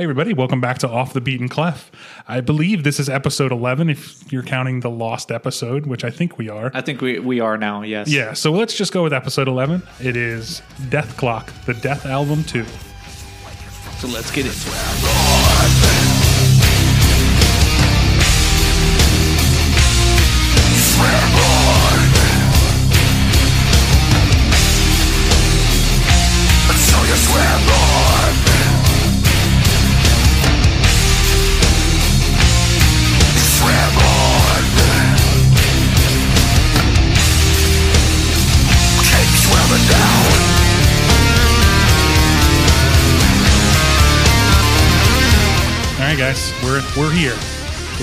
Hey, everybody, welcome back to Off the Beaten Clef. I believe this is episode 11, if you're counting the lost episode, which I think we are. I think we, we are now, yes. Yeah, so let's just go with episode 11. It is Dethklok, the Dethalbum 2. So let's get into it.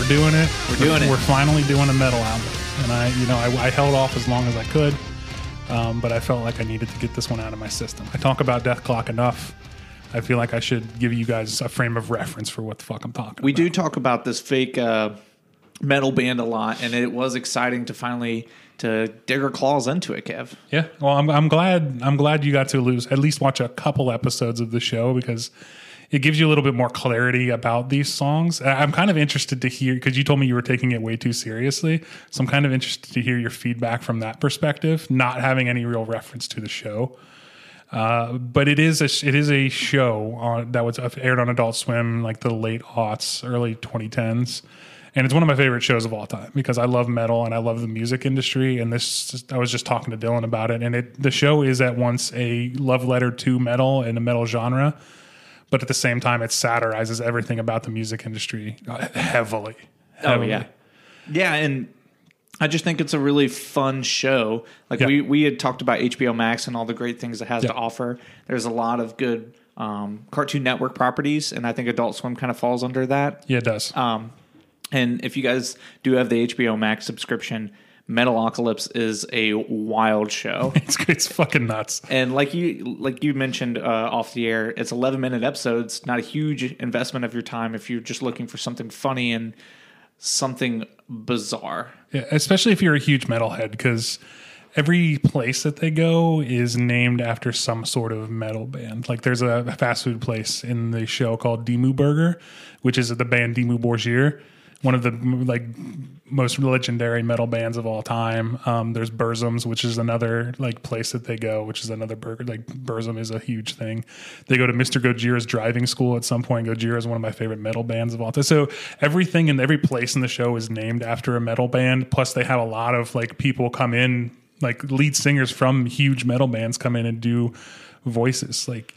We're doing it. We're doing it. We're finally doing a metal album, and I, you know, I, I held off as long as I could, um, but I felt like I needed to get this one out of my system. I talk about Dethklok enough. I feel like I should give you guys a frame of reference for what the fuck I'm talking We about. do talk about this fake uh, metal band a lot, and it was exciting to finally to dig our claws into it, Kev. Yeah, well, I'm, I'm glad I'm glad you got to lose at least watch a couple episodes of the show because it gives you a little bit more clarity about these songs. I'm kind of interested to hear because you told me you were taking it way too seriously, so I'm kind of interested to hear your feedback from that perspective, not having any real reference to the show. Uh, but it is a it is a show on, that was aired on Adult Swim like the late aughts, early 2010s, and it's one of my favorite shows of all time because I love metal and I love the music industry. And this, I was just talking to Dylan about it, and it the show is at once a love letter to metal and the metal genre, but at the same time, it satirizes everything about the music industry uh, heavily. Oh yeah, yeah, and I just think it's a really fun show. Like Yeah. we we had talked about HBO Max and all the great things it has Yeah. to offer. There's a lot of good um, Cartoon Network properties, and I think Adult Swim kind of falls under that. Yeah, it does. Um, and if you guys do have the HBO Max subscription, Metalocalypse is a wild show. it's it's fucking nuts. and like you like you mentioned uh, off the air, it's 11 minute episodes. Not a huge investment of your time if you're just looking for something funny and something bizarre. Yeah, especially if you're a huge metalhead, because every place that they go is named after some sort of metal band. Like there's a fast food place in the show called Dimmu Burger, which is the band Dimmu Borgir, one of the like most legendary metal bands of all time. Um, there's Burzums, which is another like place that they go, which is another burger. Like Burzum is a huge thing. They go to Mr. Gojira's driving school at some point. Gojira is one of my favorite metal bands of all time. So everything and every place in the show is named after a metal band. Plus, they have a lot of like people come in, like lead singers from huge metal bands come in and do voices. Like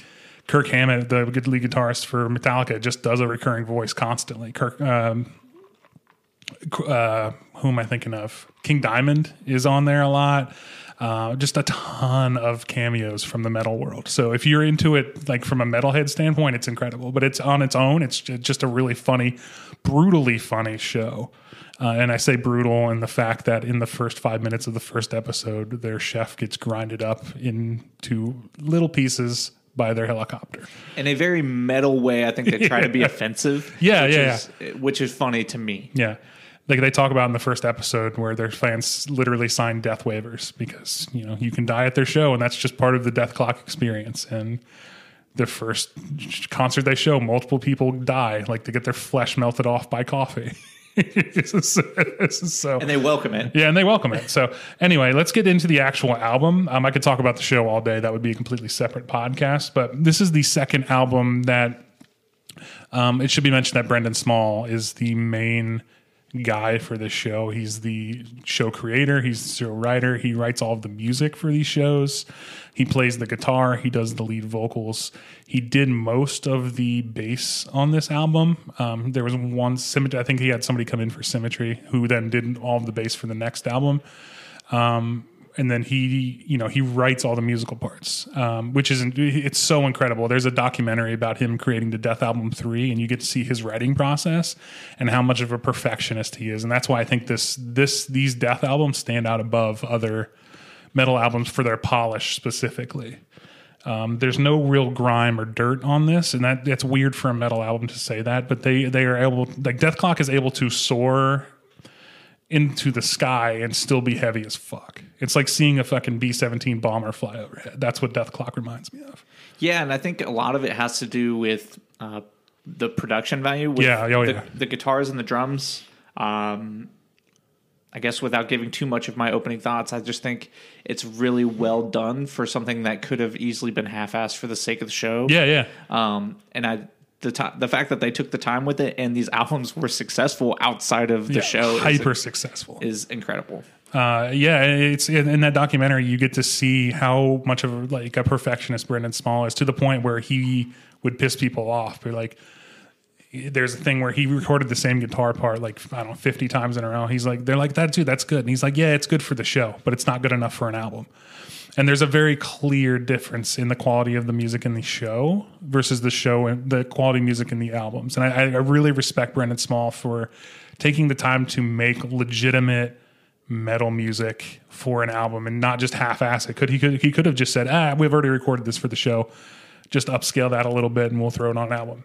Kirk Hammett, the lead guitarist for Metallica, just does a recurring voice constantly. Kirk, um, uh, who am I thinking of? King Diamond is on there a lot. Uh, just a ton of cameos from the metal world. So if you're into it, like from a metalhead standpoint, it's incredible. But it's on its own. It's just a really funny, brutally funny show. Uh, and I say brutal in the fact that in the first five minutes of the first episode, their chef gets grinded up into little pieces by their helicopter. In a very metal way, I think they try to be offensive. Yeah, which yeah, is, Which is funny to me. Yeah. Like they talk about in the first episode where their fans literally sign death waivers because, you know, you can die at their show and that's just part of the Dethklok experience. And the first concert they show, multiple people die, like they get their flesh melted off by coffee. this, is, this is so And they welcome it. yeah, and they welcome it. So anyway, let's get into the actual album. Um, I could talk about the show all day. That would be a completely separate podcast. But this is the second album that um, it should be mentioned that Brendan Small is the main guy for this show. He's the show creator. He's the show writer. He writes all of the music for these shows. He plays the guitar. He does the lead vocals. He did most of the bass on this album. Um, there was one symmetry. I think he had somebody come in for symmetry who then did all of the bass for the next album and then he you know he writes all the musical parts um, which isn't—it's so incredible there's a documentary about him creating the Dethalbum 3 and you get to see his writing process and how much of a perfectionist he is and that's why i think this this these Dethalbums stand out above other metal albums for their polish specifically um, there's no real grime or dirt on this, and that that's weird for a metal album to say that. But they they are able, like Dethklok is able to soar into the sky and still be heavy as fuck. It's like seeing a fucking B seventeen bomber fly overhead. That's what Dethklok reminds me of. Yeah, and I think a lot of it has to do with uh, the production value. With Yeah, oh, the, yeah. the guitars and the drums. Um, I guess without giving too much of my opening thoughts, I just think it's really well done for something that could have easily been half-assed for the sake of the show. Yeah, yeah. Um, and I the ti the fact that they took the time with it and these albums were successful outside of the yeah. show is, hyper successful. is incredible. Uh, yeah, it's in, in that documentary you get to see how much of like a perfectionist Brendan Small is to the point where he would piss people off. But like, there's a thing where he recorded the same guitar part like I don't know 50 times in a row. He's like, they're like that too. That's good. And he's like, yeah, it's good for the show, but it's not good enough for an album. And there's a very clear difference in the quality of the music in the show versus the show and the quality music in the albums. And I, I really respect Brendan Small for taking the time to make legitimate metal music for an album and not just half-ass it. Could he could he could have just said, ah, we've already recorded this for the show, just upscale that a little bit and we'll throw it on an album.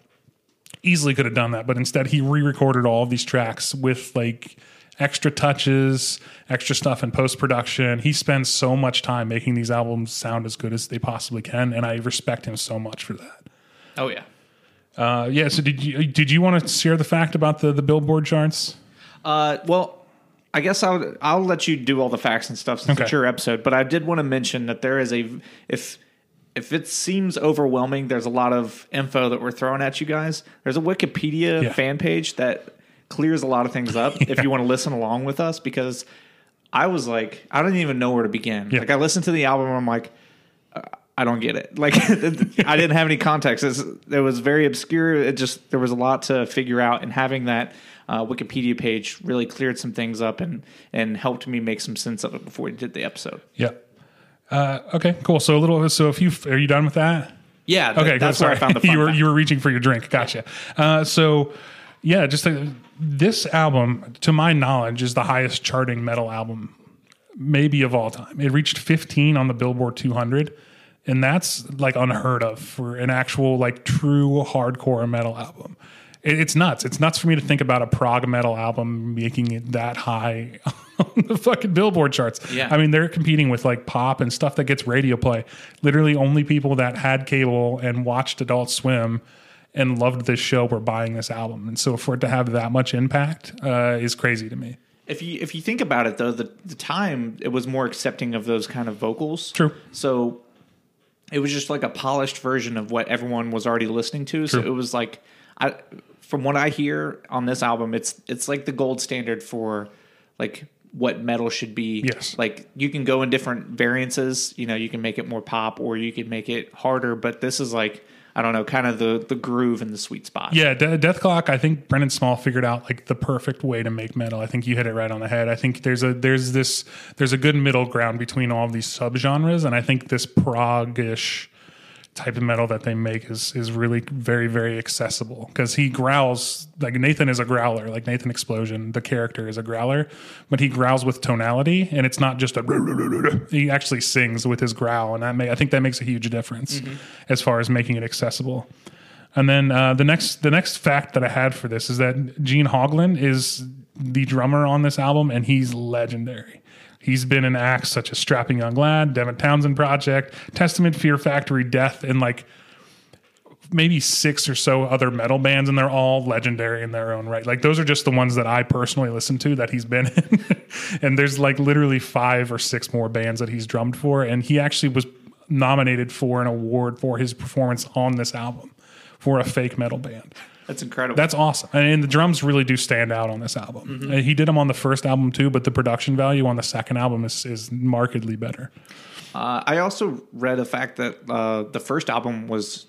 Easily could have done that, but instead he re-recorded all of these tracks with like extra touches, extra stuff in post-production. He spends so much time making these albums sound as good as they possibly can, and I respect him so much for that. Oh yeah. Uh, yeah. So did you did you want to share the fact about the the Billboard charts? Uh, well, I guess I'll I'll let you do all the facts and stuff since Okay. it's your episode. But I did want to mention that there is a if if it seems overwhelming, there's a lot of info that we're throwing at you guys. There's a Wikipedia Yeah. fan page that clears a lot of things up if you want to listen along with us because I was like I didn't even know where to begin. Yeah. Like I listened to the album, and I'm like. uh, I don't get it. Like I didn't have any context. It's, it was very obscure. It just there was a lot to figure out, and having that uh, Wikipedia page really cleared some things up and and helped me make some sense of it before we did the episode. Yeah. Uh, okay. Cool. So a little. So if you are you done with that? Yeah, th- Okay, that's cool. where I found the you were fact. you were reaching for your drink. Gotcha. Uh, so, yeah, just this album, to my knowledge, is the highest charting metal album, maybe of all time. It reached 15 on the Billboard 200, and that's like unheard of for an actual like true hardcore metal album. It, it's nuts. It's nuts for me to think about a prog metal album making it that high on the fucking Billboard charts. Yeah. I mean, they're competing with like pop and stuff that gets radio play. Literally, only people that had cable and watched Adult Swim and loved this show were buying this album. And so, for it to have that much impact uh, is crazy to me. If you if you think about it though, the the time it was more accepting of those kind of vocals. True. So it was just like a polished version of what everyone was already listening to. So True. it was like I from what I hear on this album, it's it's like the gold standard for like what metal should be. Yes. Like you can go in different variances, you know, you can make it more pop or you can make it harder, but this is like I don't know, kind of the the groove and the sweet spot. Yeah, De- Dethklok. I think Brendan Small figured out like the perfect way to make metal. I think you hit it right on the head. I think there's a there's this there's a good middle ground between all of these subgenres, and I think this prog-ish type of metal that they make is is really very very accessible. Because he growls like Nathan is a growler like Nathan Explosion the character is a growler but he growls with tonality and it's not just a he actually sings with his growl and that may I think that makes a huge difference as far as making it accessible. And then uh, the next the next fact that I had for this is that Gene Hoglan is the drummer on this album, and he's legendary. He's been in acts such as Strapping Young Lad, Devin Townsend Project, Testament, Fear Factory, Death, and like maybe six or so other metal bands, and they're all legendary in their own right. Like those are just the ones that I personally listen to that he's been in. and there's like literally five or six more bands that he's drummed for, and he actually was nominated for an award for his performance on this album for a fake metal band. That's incredible. That's awesome. And the drums really do stand out on this album. Uh, He did them on the first album too, but the production value on the second album is, is markedly better. Uh, I also read a fact that uh, the first album was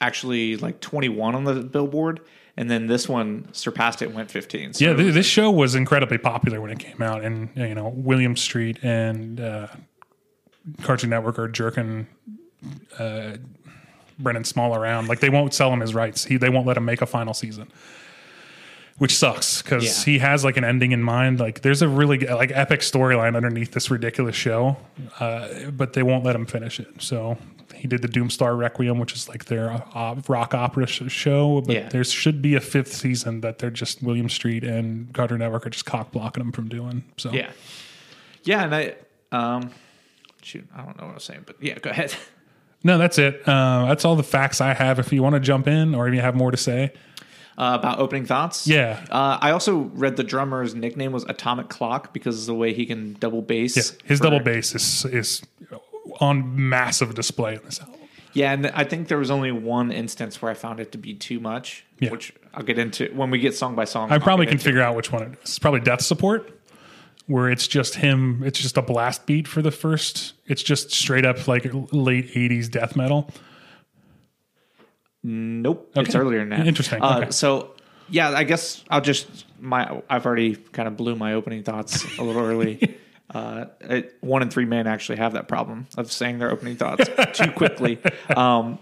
actually like 21 on the Billboard, and then this one surpassed it and went 15. So Yeah, it this show was incredibly popular when it came out, and you know Williams Street and uh, Cartoon Network are jerking uh, Brendan Small around. Like they won't sell him his rights. He they won't let him make a final season, which sucks because Yeah. he has like an ending in mind. Like there's a really like epic storyline underneath this ridiculous show, uh, but they won't let him finish it. So. He did the Doomstar Requiem, which is like their uh, rock opera sh- show, but Yeah. there should be a fifth season that they're just Williams Street and Cartoon Network are just cock blocking them from doing. So yeah, yeah, and I um, shoot, I don't know what I was saying, but yeah, go ahead. No, that's it. Uh, that's all the facts I have. If you want to jump in, or if you have more to say, Uh, about opening thoughts. Yeah. Uh, I also read the drummer's nickname was Atomic Clock because of the way he can double bass. yeah, his for- double bass is is on massive display in this album. Yeah, and I think there was only one instance where I found it to be too much, Yeah. which I'll get into when we get song by song. I I'll probably can figure out which one it is. It's probably Dethsupport, where it's just him. It's just a blast beat for the first. It's just straight up like late '80s death metal. Nope, it's earlier than that. Interesting. Uh, Okay. So yeah, I guess I'll just my I've already kind of blew my opening thoughts a little early. Uh, it, one in three men actually have that problem of saying their opening thoughts too quickly. Um,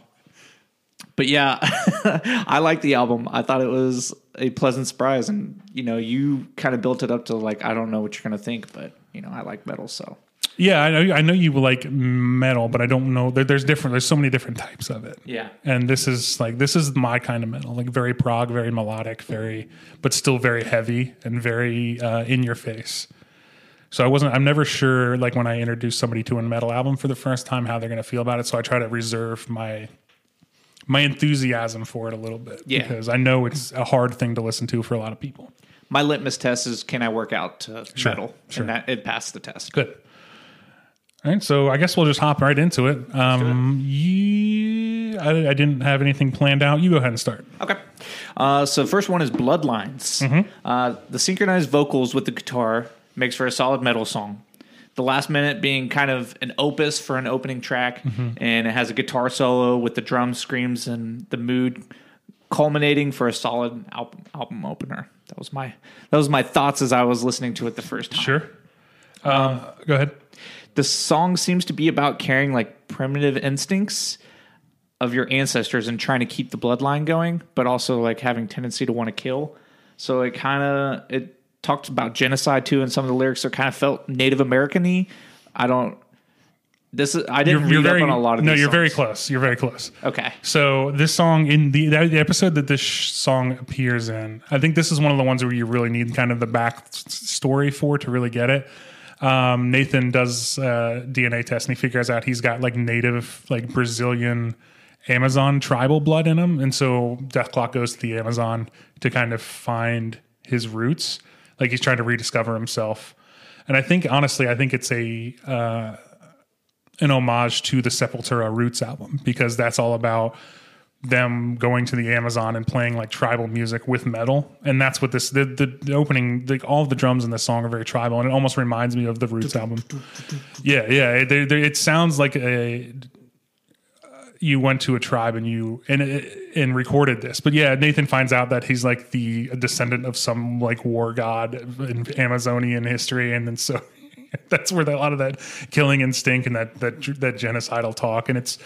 but yeah, I like the album. I thought it was a pleasant surprise, and you know, you kind of built it up to like I don't know what you're gonna think, but you know, I like metal, so Yeah, I know. I know you like metal, but I don't know. There, there's different. There's so many different types of it. yeah. and this is like this is my kind of metal, like very prog, very melodic, very but still very heavy and very uh, in your face. So I wasn't. I'm never sure. Like when I introduce somebody to a metal album for the first time, how they're going to feel about it. So I try to reserve my my enthusiasm for it a little bit Yeah. because I know it's a hard thing to listen to for a lot of people. My litmus test is can I work out to metal, sure. and that it passed the test. Good. All right, so I guess we'll just hop right into it. Um, yeah, I, I didn't have anything planned out. You go ahead and start. Okay. Uh, so first one is Bloodlines. Mm-hmm. Uh, the synchronized vocals with the guitar makes for a solid metal song. The last minute being kind of an opus for an opening track, Mm-hmm. and it has a guitar solo with the drum screams and the mood culminating for a solid album album opener. That was my that was my thoughts as I was listening to it the first time. Sure. Um, go ahead. the song seems to be about carrying like primitive instincts of your ancestors and trying to keep the bloodline going, but also like having tendency to want to kill. So it kind of it talked about genocide too, and some of the lyrics are kind of felt Native American-y. I don't. This is I didn't read up on a lot of. no. You're very close. You're very close. Okay. So this song in the the episode that this sh- song appears in, I think this is one of the ones where you really need kind of the back story for to really get it. Um, Nathan does uh, DNA test and he figures out he's got like native like Brazilian Amazon tribal blood in him, and so Dethklok goes to the Amazon to kind of find his roots. Like he's trying to rediscover himself. And I think honestly, I think it's a uh, an homage to the Sepultura Roots album because that's all about them going to the Amazon and playing like tribal music with metal, and that's what this the the, the opening like all the drums in this song are very tribal, and it almost reminds me of the Roots album. Yeah, yeah, it, it sounds like a you went to a tribe and you and and recorded this. But yeah, Nathan finds out that he's like the descendant of some like war god in Amazonian history, and then so that's where the, a lot of that killing instinct and that that that genocidal talk, and it's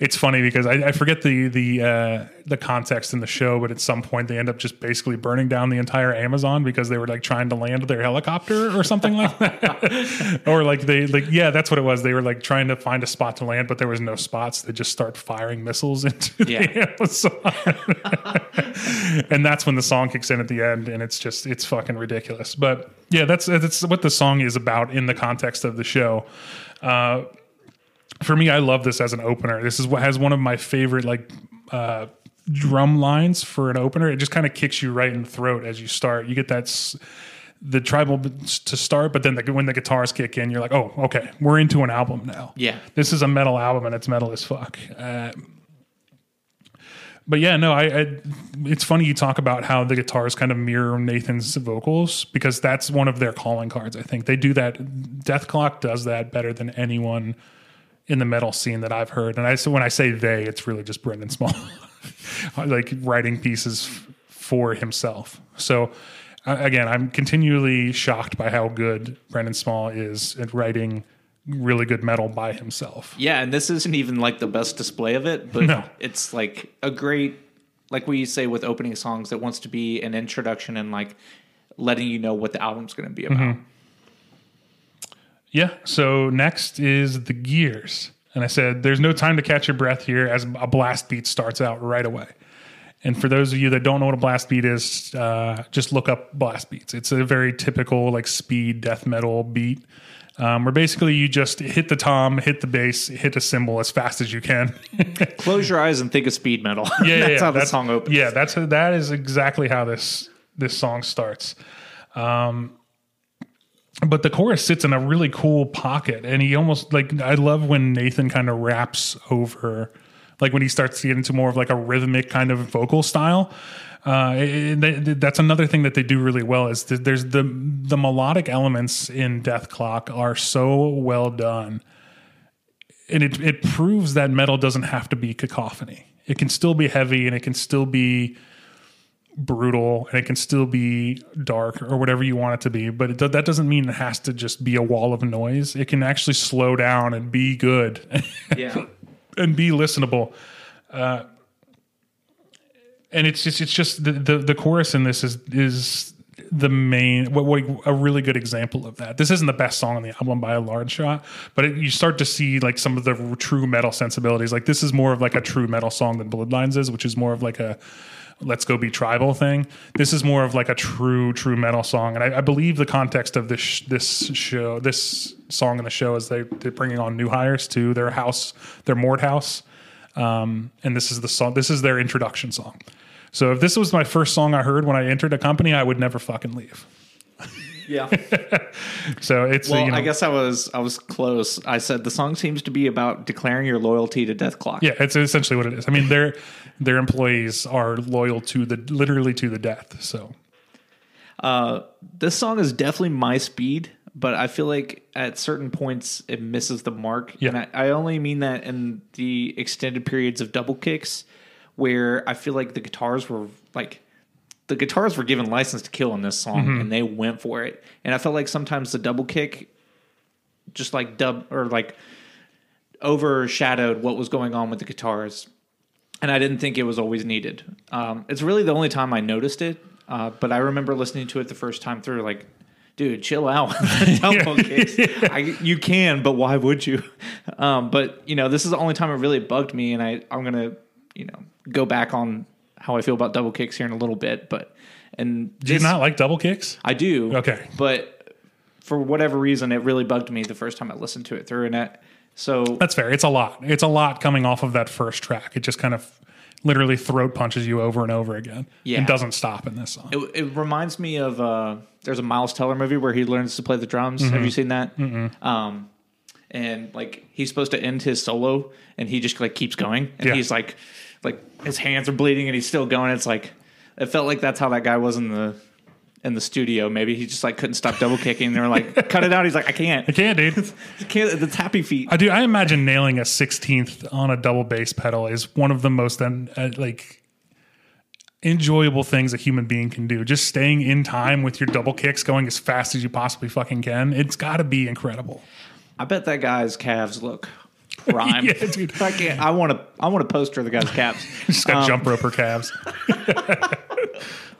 it's funny because I, I forget the the uh, the context in the show, but at some point they end up just basically burning down the entire Amazon because they were like trying to land their helicopter or something like that, or like they like yeah, that's what it was. They were like trying to find a spot to land, but there was no spots. They just start firing missiles into Yeah. the Amazon, and that's when the song kicks in at the end, and it's just it's fucking ridiculous. But yeah, that's that's what the song is about in the context of the show. Uh, for me, I love this as an opener. This is what has one of my favorite like uh, drum lines for an opener. It just kind of kicks you right in the throat as you start. You get that s- the tribal to start, but then the, when the guitars kick in, you're like, oh, okay, we're into an album now. Yeah. this is a metal album and it's metal as fuck. Uh, but yeah, no, I, I. It's funny you talk about how the guitars kind of mirror Nathan's vocals because that's one of their calling cards. I think they do that. Dethklok does that better than anyone in the metal scene that I've heard. And I so when I say they, it's really just Brendan Small, like writing pieces for himself. So uh, again, I'm continually shocked by how good Brendan Small is at writing really good metal by himself. Yeah, and this isn't even like the best display of it, but No. it's like a great, like we say with opening songs, that wants to be an introduction and like letting you know what the album's going to be about. Yeah. So next is the gears. And I said, there's no time to catch your breath here as a blast beat starts out right away. And for those of you that don't know what a blast beat is, uh, just look up blast beats. It's a very typical like speed death metal beat. um, where basically you just hit the tom, hit the bass, hit a cymbal as fast as you can. Close your eyes and think of speed metal. Yeah, that's yeah, how the song opens. Yeah, that's that is exactly how this this song starts. Um, but the chorus sits in a really cool pocket, and he almost like I love when Nathan kind of raps over, like when he starts to get into more of like a rhythmic kind of vocal style. Uh, that's another thing that they do really well is that there's the the melodic elements in Dethklok are so well done and it it proves that metal doesn't have to be cacophony. It can still be heavy and it can still be brutal and it can still be dark or whatever you want it to be. But it, that doesn't mean it has to just be a wall of noise. It can actually slow down and be good Yeah. and be listenable. Uh, and it's just it's just the, the the chorus in this is is the main what, what a really good example of that. This isn't the best song on the album by a large shot, but it, you start to see like some of the true metal sensibilities. Like this is more of like a true metal song than Bloodlines is, which is more of like a let's go be tribal thing. This is more of like a true true metal song, and I, I believe the context of this this show this song in the show is they they're bringing on new hires to their house, their Mordhaus um, and this is the song. This is their introduction song. So if this was my first song I heard when I entered a company, I would never fucking leave. Yeah. So it's Well, you know, I guess I was I was close. I said the song seems to be about declaring your loyalty to Dethklok. yeah, it's essentially what it is. I mean, their their employees are loyal to the literally to the death. So Uh, this song is definitely my speed, but I feel like at certain points it misses the mark. Yeah. And I, I only mean that in the extended periods of double kicks where I feel like the guitars were like the guitars were given license to kill in this song Mm-hmm. and they went for it. And I felt like sometimes the double kick just like dub or like overshadowed what was going on with the guitars. And I didn't think it was always needed. Um, it's really the only time I noticed it. Uh, but I remember listening to it the first time through, like, dude, chill out. double kicks. I, you can, but why would you? Um, but you know, this is the only time it really bugged me, and I I'm gonna you know go back on how I feel about double kicks here in a little bit. But and do you not like double kicks? I do. Okay. But for whatever reason, it really bugged me the first time I listened to it through. And it, so That's fair. It's a lot. It's a lot coming off of that first track. It just kind of literally throat punches you over and over again. Yeah. and doesn't stop in this song. it, it reminds me of uh, there's a Miles Teller movie where he learns to play the drums. Have you seen that? Um, and like he's supposed to end his solo, and he just like keeps going, and Yeah. he's like, like his hands are bleeding, and he's still going. It's like it felt like that's how that guy was in the in the studio. Maybe he just like couldn't stop double kicking. They were like, cut it out. He's like, I can't. I can't, dude. I can't. It's happy feet. I do. I imagine nailing a sixteenth on a double bass pedal is one of the most uh, like enjoyable things a human being can do. Just staying in time with your double kicks, going as fast as you possibly fucking can. It's got to be incredible. I bet that guy's calves look prime. Yeah, dude. I can't. I want to. I want to poster the guy's calves. Just got jump roper calves.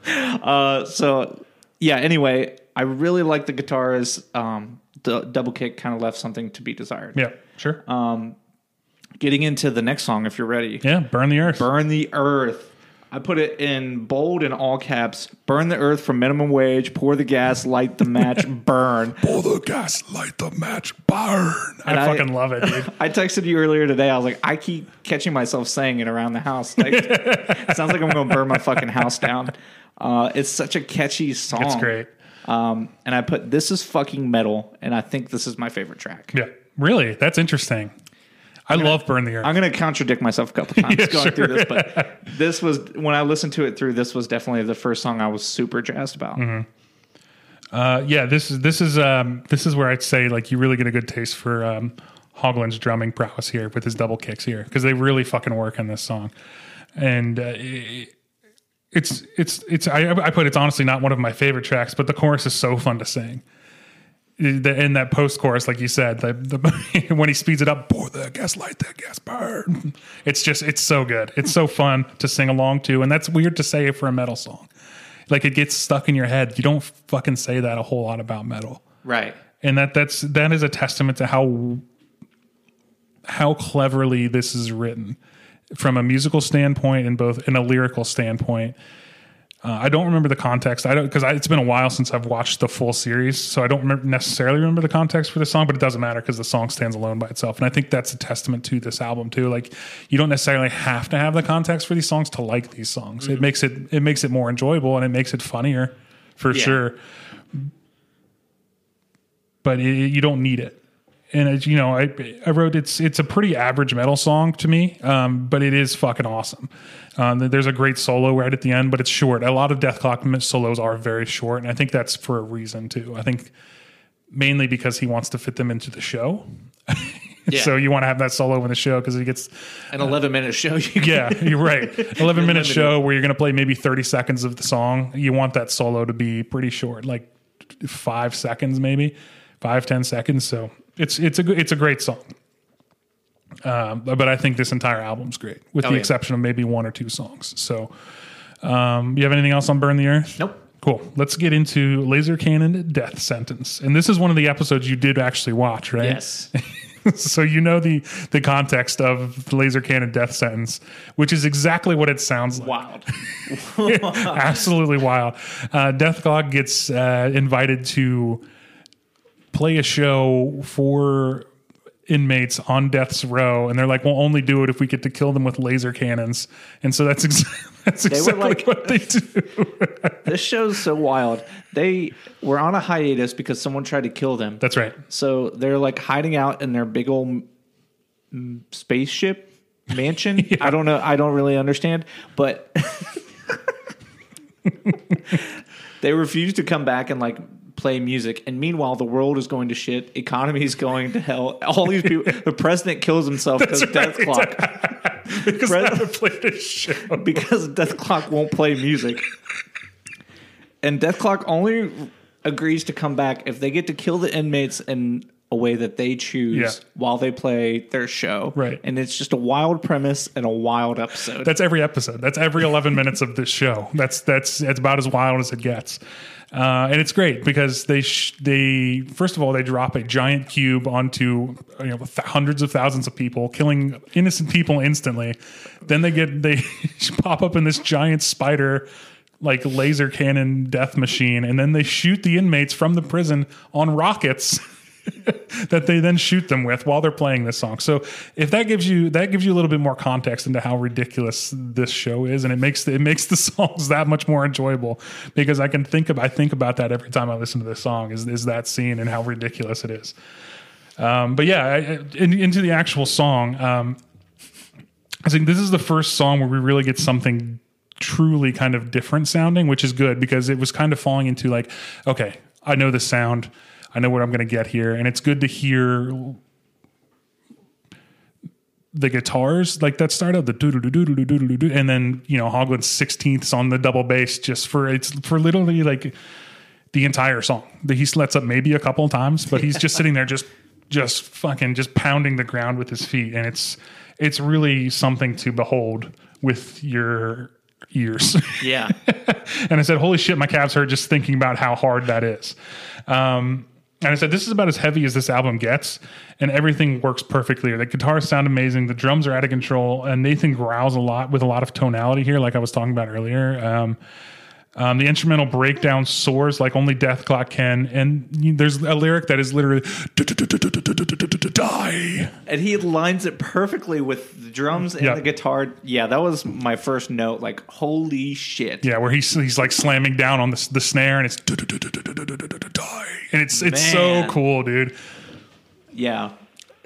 Uh, so yeah. Anyway, I really like the guitars. Um, the double kick kind of left something to be desired. Yeah, sure. Getting into the next song, if you're ready. yeah, burn the earth. Burn the earth. I put it in bold in all caps. Burn the earth for minimum wage. Pour the gas. Light the match. burn. Pull the gas, light the match, burn. I And I- fucking love it, dude. I texted you earlier today. I was like, I keep catching myself saying it around the house. Like, it sounds like I'm going to burn my fucking house down. Uh, it's such a catchy song. It's great. Um, and I put this is fucking metal, and I think this is my favorite track. Yeah, really. That's interesting. I love burn the earth. I'm going to contradict myself a couple times Yeah, going through this, but this was when I listened to it through. This was definitely the first song I was super jazzed about. Mm-hmm. Uh, yeah, this is this is um, this is where I'd say like you really get a good taste for um, Hoglan's drumming prowess here with his double kicks here because they really fucking work in this song, and uh, it- it's it's it's I, I put it's honestly not one of my favorite tracks, but the chorus is so fun to sing. The, in that post chorus, like you said, the, the when he speeds it up, pour the gas, light the gas, burn. It's just it's so good. It's so fun to sing along to, and that's weird to say for a metal song. Like it gets stuck in your head. You don't fucking say that a whole lot about metal, Right. and that that's that is a testament to how how cleverly this is written from a musical standpoint and both in a lyrical standpoint. Uh, I don't remember the context. I don't because it's been a while since I've watched the full series, so I don't remember, necessarily remember the context for the song. But it doesn't matter because the song stands alone by itself, and I think that's a testament to this album too. Like you don't necessarily have to have the context for these songs to like these songs. It makes it it makes it more enjoyable and it makes it funnier for Yeah. sure. But it, you don't need it and as you know, I I wrote it's it's a pretty average metal song to me, um, but it is fucking awesome. Um, there's a great solo right at the end, but it's short. A lot of Dethklok solos are very short, and I think that's for a reason too. I think mainly because he wants to fit them into the show. Yeah. so you want to have that solo in the show because it gets An 11 minute show. You yeah, you're right. 11 minute show where you're going to play maybe 30 seconds of the song. You want that solo to be pretty short, like five seconds, maybe five ten seconds. So it's, it's a, it's a great song. Um, but I think this entire album's great with Oh, the yeah. exception of maybe one or two songs. So, um, you have anything else on Burn the Earth? Nope. Cool. Let's get into Laser Cannon Deth Sentence. And this is one of the episodes you did actually watch, right? Yes. so you know the the context of laser cannon deth sentence which is exactly what it sounds like Wild. absolutely wild uh, Dethklok gets uh, invited to play a show for inmates on death's row and they're like we'll only do it if we get to kill them with laser cannons and so that's, ex- that's were exactly like- what they do this show's so wild. They were on a hiatus because someone tried to kill them. that's right So they're like hiding out in their big old spaceship mansion. I don't know. I don't really understand, but they refuse to come back and like play music. And meanwhile, the world is going to shit. Economy is going to hell. All these people. The president kills himself because Dethklok because Right. I played a show because Dethklok won't play music. And Dethklok only agrees to come back if they get to kill the inmates in a way that they choose Yeah. while they play their show. Right. And it's just a wild premise and a wild episode. That's every episode. That's every 11 minutes of this show. That's that's that's about as wild as it gets. Uh, and it's great because they sh- they first of all they drop a giant cube onto you know th- hundreds of thousands of people, killing innocent people instantly. Then they get they pop up in this giant spider like laser cannon death machine, and then they shoot the inmates from the prison on rockets. that they then shoot them with while they're playing this song. So if that gives you that gives you a little bit more context into how ridiculous this show is, and it makes the, it makes the songs that much more enjoyable because I can think of I think about that every time I listen to this song is is that scene and how ridiculous it is. Um, but yeah, I, in, into the actual song, um, I think this is the first song where we really get something truly kind of different sounding, which is good because it was kind of falling into like, okay, I know the sound, I know what I'm going to get here. And it's good to hear the guitars like that start out the do do do do do do doo and then you know Hoglan's sixteenths on the double bass just for it's for literally like the entire song. That he lets up maybe a couple times but he's just sitting there just just fucking just pounding the ground with his feet and it's it's really something to behold with your ears. Yeah. And I said holy shit my calves hurt just thinking about how hard that is. Um and I said, "This is about as heavy as this album gets, and everything works perfectly. The guitars sound amazing, the drums are out of control, and Nathan growls a lot with a lot of tonality here, like I was talking about earlier." Um, um, the instrumental breakdown soars like only Dethklok can, and there's a lyric that is literally "die." And he lines it perfectly with the drums and Yeah. the guitar. Yeah, that was my first note. Like, holy shit. Yeah, where he's he's like slamming down on the the snare, and it's die, and it's it's so cool, dude. Yeah.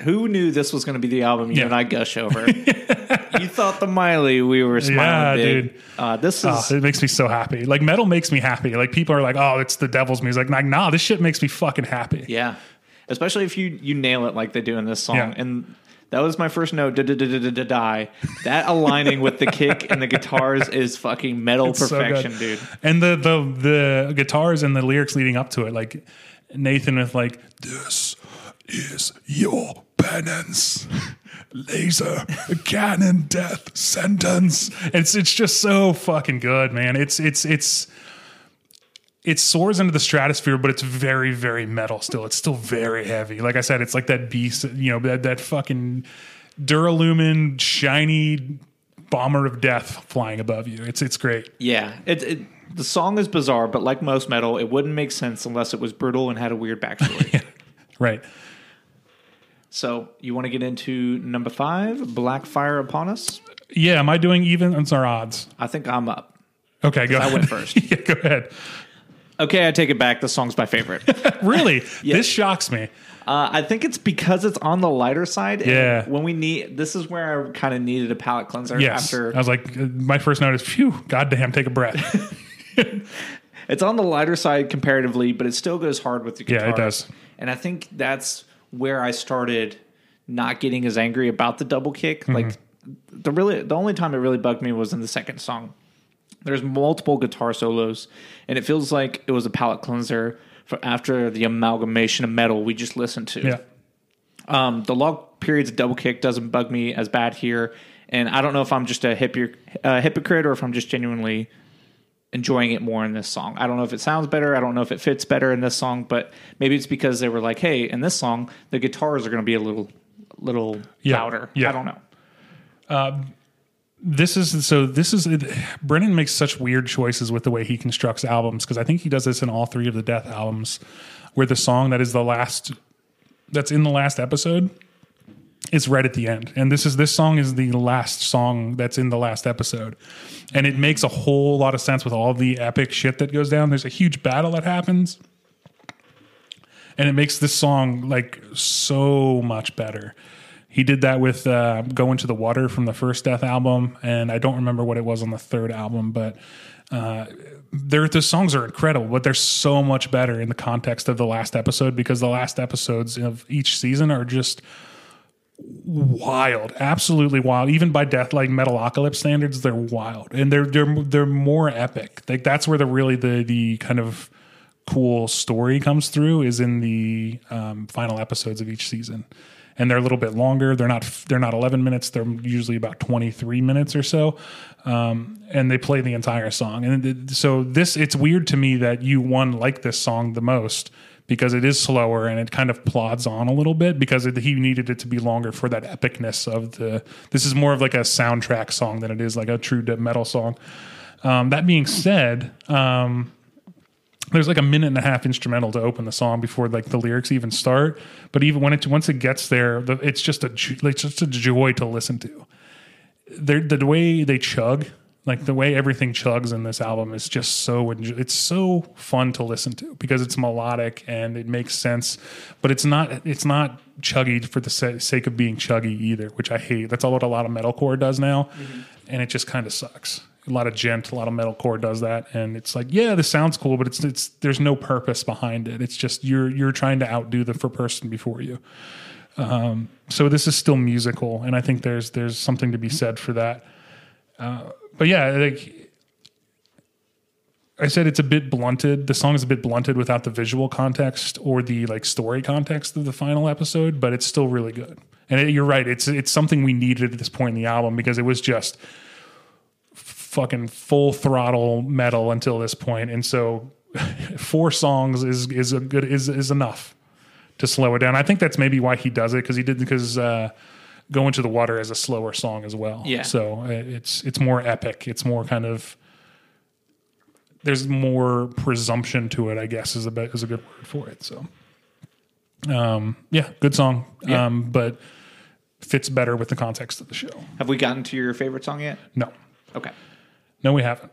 Who knew this was going to be the album you Yeah. and I gush over? you thought the Miley we were smiling Yeah, big. dude. Uh, this is Oh, it makes me so happy. Like metal makes me happy. Like people are like, "Oh, it's the devil's music." Like, nah, this shit makes me fucking happy. yeah, especially if you you nail it like they do in this song. Yeah. And that was my first note. Da die. That aligning with the kick and the guitars is fucking metal It's so perfection, dude. And the the the guitars and the lyrics leading up to it, like Nathan with like, "This is your penance." Laser cannon death sentence. It's it's just so fucking good, man. It's it's it's it soars into the stratosphere, but it's very, very metal still. It's still very heavy. Like I said, it's like that beast, you know, that, that fucking Duralumin shiny bomber of death flying above you. It's it's great. Yeah, it, it the song is bizarre, but like most metal, it wouldn't make sense unless it was brutal and had a weird backstory. Right. So you want to get into number five, Black Fire Upon Us? Yeah. Am I doing evens or odds? I think I'm up. Okay, go I ahead. went first. yeah, go ahead. Okay, I take it back. The song's my favorite. Really? This shocks me. Uh, I think it's because it's on the lighter side. and Yeah. When we need, this is where I kind of needed a palate cleanser. Yes. After I was like, uh, my first note is, phew, goddamn, take a breath. it's on the lighter side comparatively, but it still goes hard with the guitar. Yeah, it does. And I think that's where I started not getting as angry about the double kick. Mm-hmm. Like the really, the only time it really bugged me was in the second song. There's multiple guitar solos, and it feels like it was a palate cleanser for after the amalgamation of metal we just listened to. yeah. Um, the long periods of double kick doesn't bug me as bad here, and I don't know if I'm just a uh, hypocrite or if I'm just genuinely enjoying it more in this song. I don't know if it sounds better. I don't know if it fits better in this song, but maybe it's because they were like, "Hey, in this song, the guitars are going to be a little, little Yeah, louder." yeah. I don't know. Um, this is so this is Brendan makes such weird choices with the way he constructs albums because i think he does this in all three of the Dethalbums where the song that is the last that's in the last episode is right at the end and this is this song is the last song that's in the last episode and it makes a whole lot of sense with all the epic shit that goes down there's a huge battle that happens and it makes this song like so much better. He did that with uh, "Go Into the Water" from the first Dethalbum, and I don't remember what it was on the third album, but uh, the songs are incredible. But they're so much better in the context of the last episode because the last episodes of each season are just wild, absolutely wild. Even by death like Metalocalypse standards, they're wild, and they're they're they're more epic. Like that's where the really the the kind of cool story comes through is in the um, final episodes of each season. And they're a little bit longer. They're not they're not 11 minutes. They're usually about 23 minutes or so. Um, and they play the entire song. And so this it's weird to me that you one like this song the most because it is slower and it kind of plods on a little bit because it, he needed it to be longer for that epicness of the this is more of like a soundtrack song than it is like a true metal song um, that being said um, there's like a minute and a half instrumental to open the song before like the lyrics even start. But even when it once it gets there, the, it's just a like just a joy to listen to. The way they chug, like the way everything chugs in this album is just so it's so fun to listen to because it's melodic and it makes sense, but it's not it's not chuggy for the sake of being chuggy either, which I hate. That's all what a lot of metalcore does now, and it just kind of sucks a lot of djent, a lot of metalcore does that, and it's like, yeah, this sounds cool, but it's it's there's no purpose behind it. It's just you're you're trying to outdo the for person before you. Um, so this is still musical, and I think there's there's something to be said for that. Uh, but yeah, like I said, it's a bit blunted. The song is a bit blunted without the visual context or the like story context of the final episode, but it's still really good. And it, you're right; it's it's something we needed at this point in the album because it was just fucking full throttle metal until this point, and so four songs is is a good is is enough to slow it down. I think that's maybe why he does it because he did because uh, "Go Into the Water" as a slower song as well. Yeah. so uh, it's it's more epic. It's more kind of there's more presumption to it. I guess is a bit, is a good word for it. So, um, yeah, good song, Yeah. um, but fits better with the context of the show. Have we gotten to your favorite song yet? No. Okay. No, we haven't.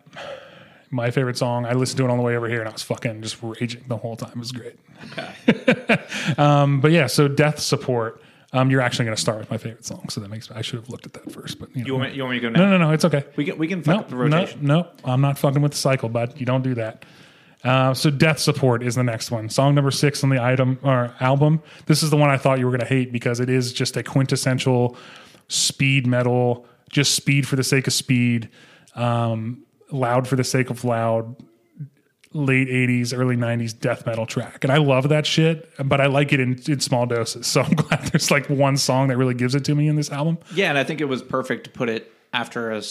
My favorite song, I listened to it on the way over here and I was fucking just raging the whole time. It was great. Okay. Um, but yeah, so Dethsupport. Um, you're actually going to start with my favorite song, so that makes I should have looked at that first. But you, know. You want me, you want me to go now? no, no, no, it's okay. We can we can fuck No, up the no, rotation. no, I'm not fucking with the cycle, bud. You don't do that. Uh, so Dethsupport is the next one. Song number six on the item or album. This is the one I thought you were going to hate because it is just a quintessential speed metal, just speed for the sake of speed, um, loud for the sake of loud, late 80s, early 90s death metal track. And I love that shit, but I like it in, in small doses. So I'm glad there's like one song that really gives it to me in this album. Yeah, and I think it was perfect to put it after a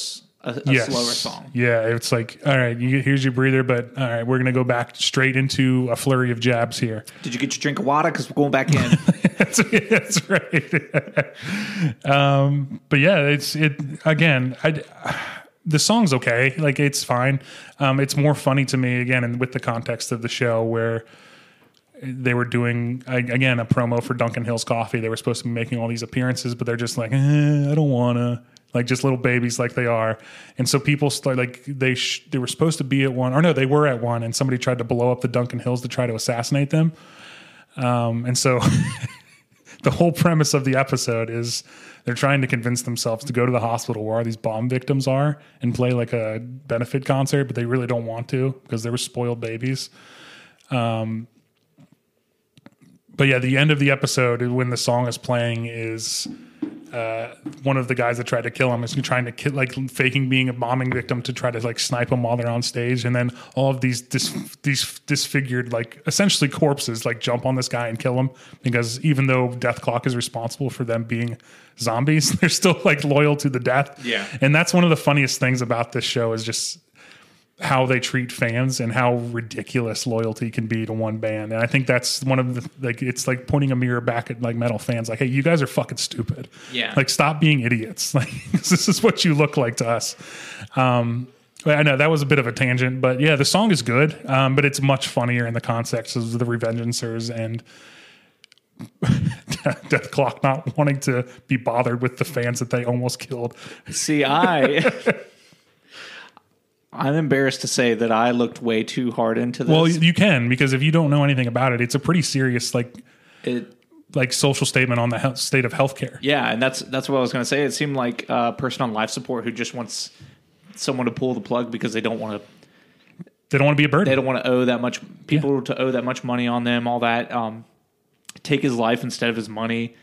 Yes. slower song. Yeah, it's like, all right, you, here's your breather, but all right, we're going to go back straight into a flurry of jabs here. Did you get your drink of water? Because we're going back in. that's, that's right. um, but yeah, it's it again. I the song's okay. Like it's fine. Um, it's more funny to me again, and with the context of the show where they were doing again a promo for Duncan Hill's Coffee. They were supposed to be making all these appearances, but they're just like, eh, I don't wanna. Like just little babies, like they are, and so people start like they sh- they were supposed to be at one, or no, they were at one, and somebody tried to blow up the Duncan Hills to try to assassinate them. Um, and so the whole premise of the episode is they're trying to convince themselves to go to the hospital where all these bomb victims are and play like a benefit concert, but they really don't want to because they were spoiled babies. Um, but yeah, the end of the episode when the song is playing is uh, one of the guys that tried to kill him is trying to kill, like faking being a bombing victim to try to like snipe him while they're on stage, and then all of these dis, these disfigured like essentially corpses like jump on this guy and kill him because even though Dethklok is responsible for them being zombies, they're still like loyal to the death. Yeah. and that's one of the funniest things about this show is just how they treat fans and how ridiculous loyalty can be to one band. And I think that's one of the like it's like pointing a mirror back at like metal fans like hey you guys are fucking stupid. Yeah. Like stop being idiots. Like this is what you look like to us. Um I know that was a bit of a tangent, but yeah, the song is good, um, but it's much funnier in the context of the Revengencers and Dethklok not wanting to be bothered with the fans that they almost killed. See, I. I'm embarrassed to say that I looked way too hard into this. Well, you can because if you don't know anything about it, it's a pretty serious like it, like social statement on the state of healthcare. yeah, and that's that's what I was going to say. It seemed like a person on life support who just wants someone to pull the plug because they don't want to They don't want to be a burden. they don't want to owe that much people to owe that much money on them. All that um, take his life instead of his money.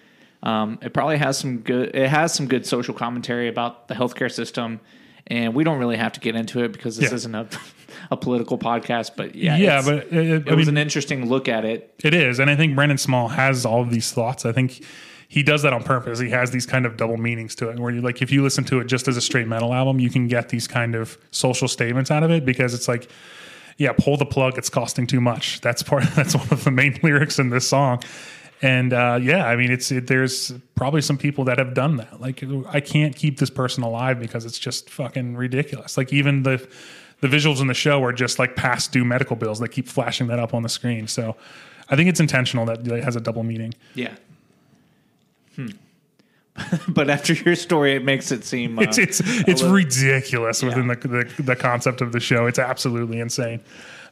Um, it probably has some good. It has some good social commentary about the healthcare system, and we don't really have to get into it because this Yeah. isn't a a political podcast. But yeah, yeah, but uh, it I was mean, an interesting look at it. it is, and I think Brendan Small has all of these thoughts. I think he does that on purpose. He has these kind of double meanings to it, where you like if you listen to it just as a straight metal album, you can get these kind of social statements out of it because it's like. Yeah, pull the plug. It's costing too much. That's part. That's one of the main lyrics in this song. And uh, yeah, I mean, it's it, there's probably some people that have done that. Like, I can't keep this person alive because it's just fucking ridiculous. Like, even the the visuals in the show are just like past due medical bills. They keep flashing that up on the screen. So, I think it's intentional that it has a double meaning. Yeah. Hmm. but after your story, it makes it seem uh, It's it's it's little- ridiculous within the, the the concept of the show. It's absolutely insane.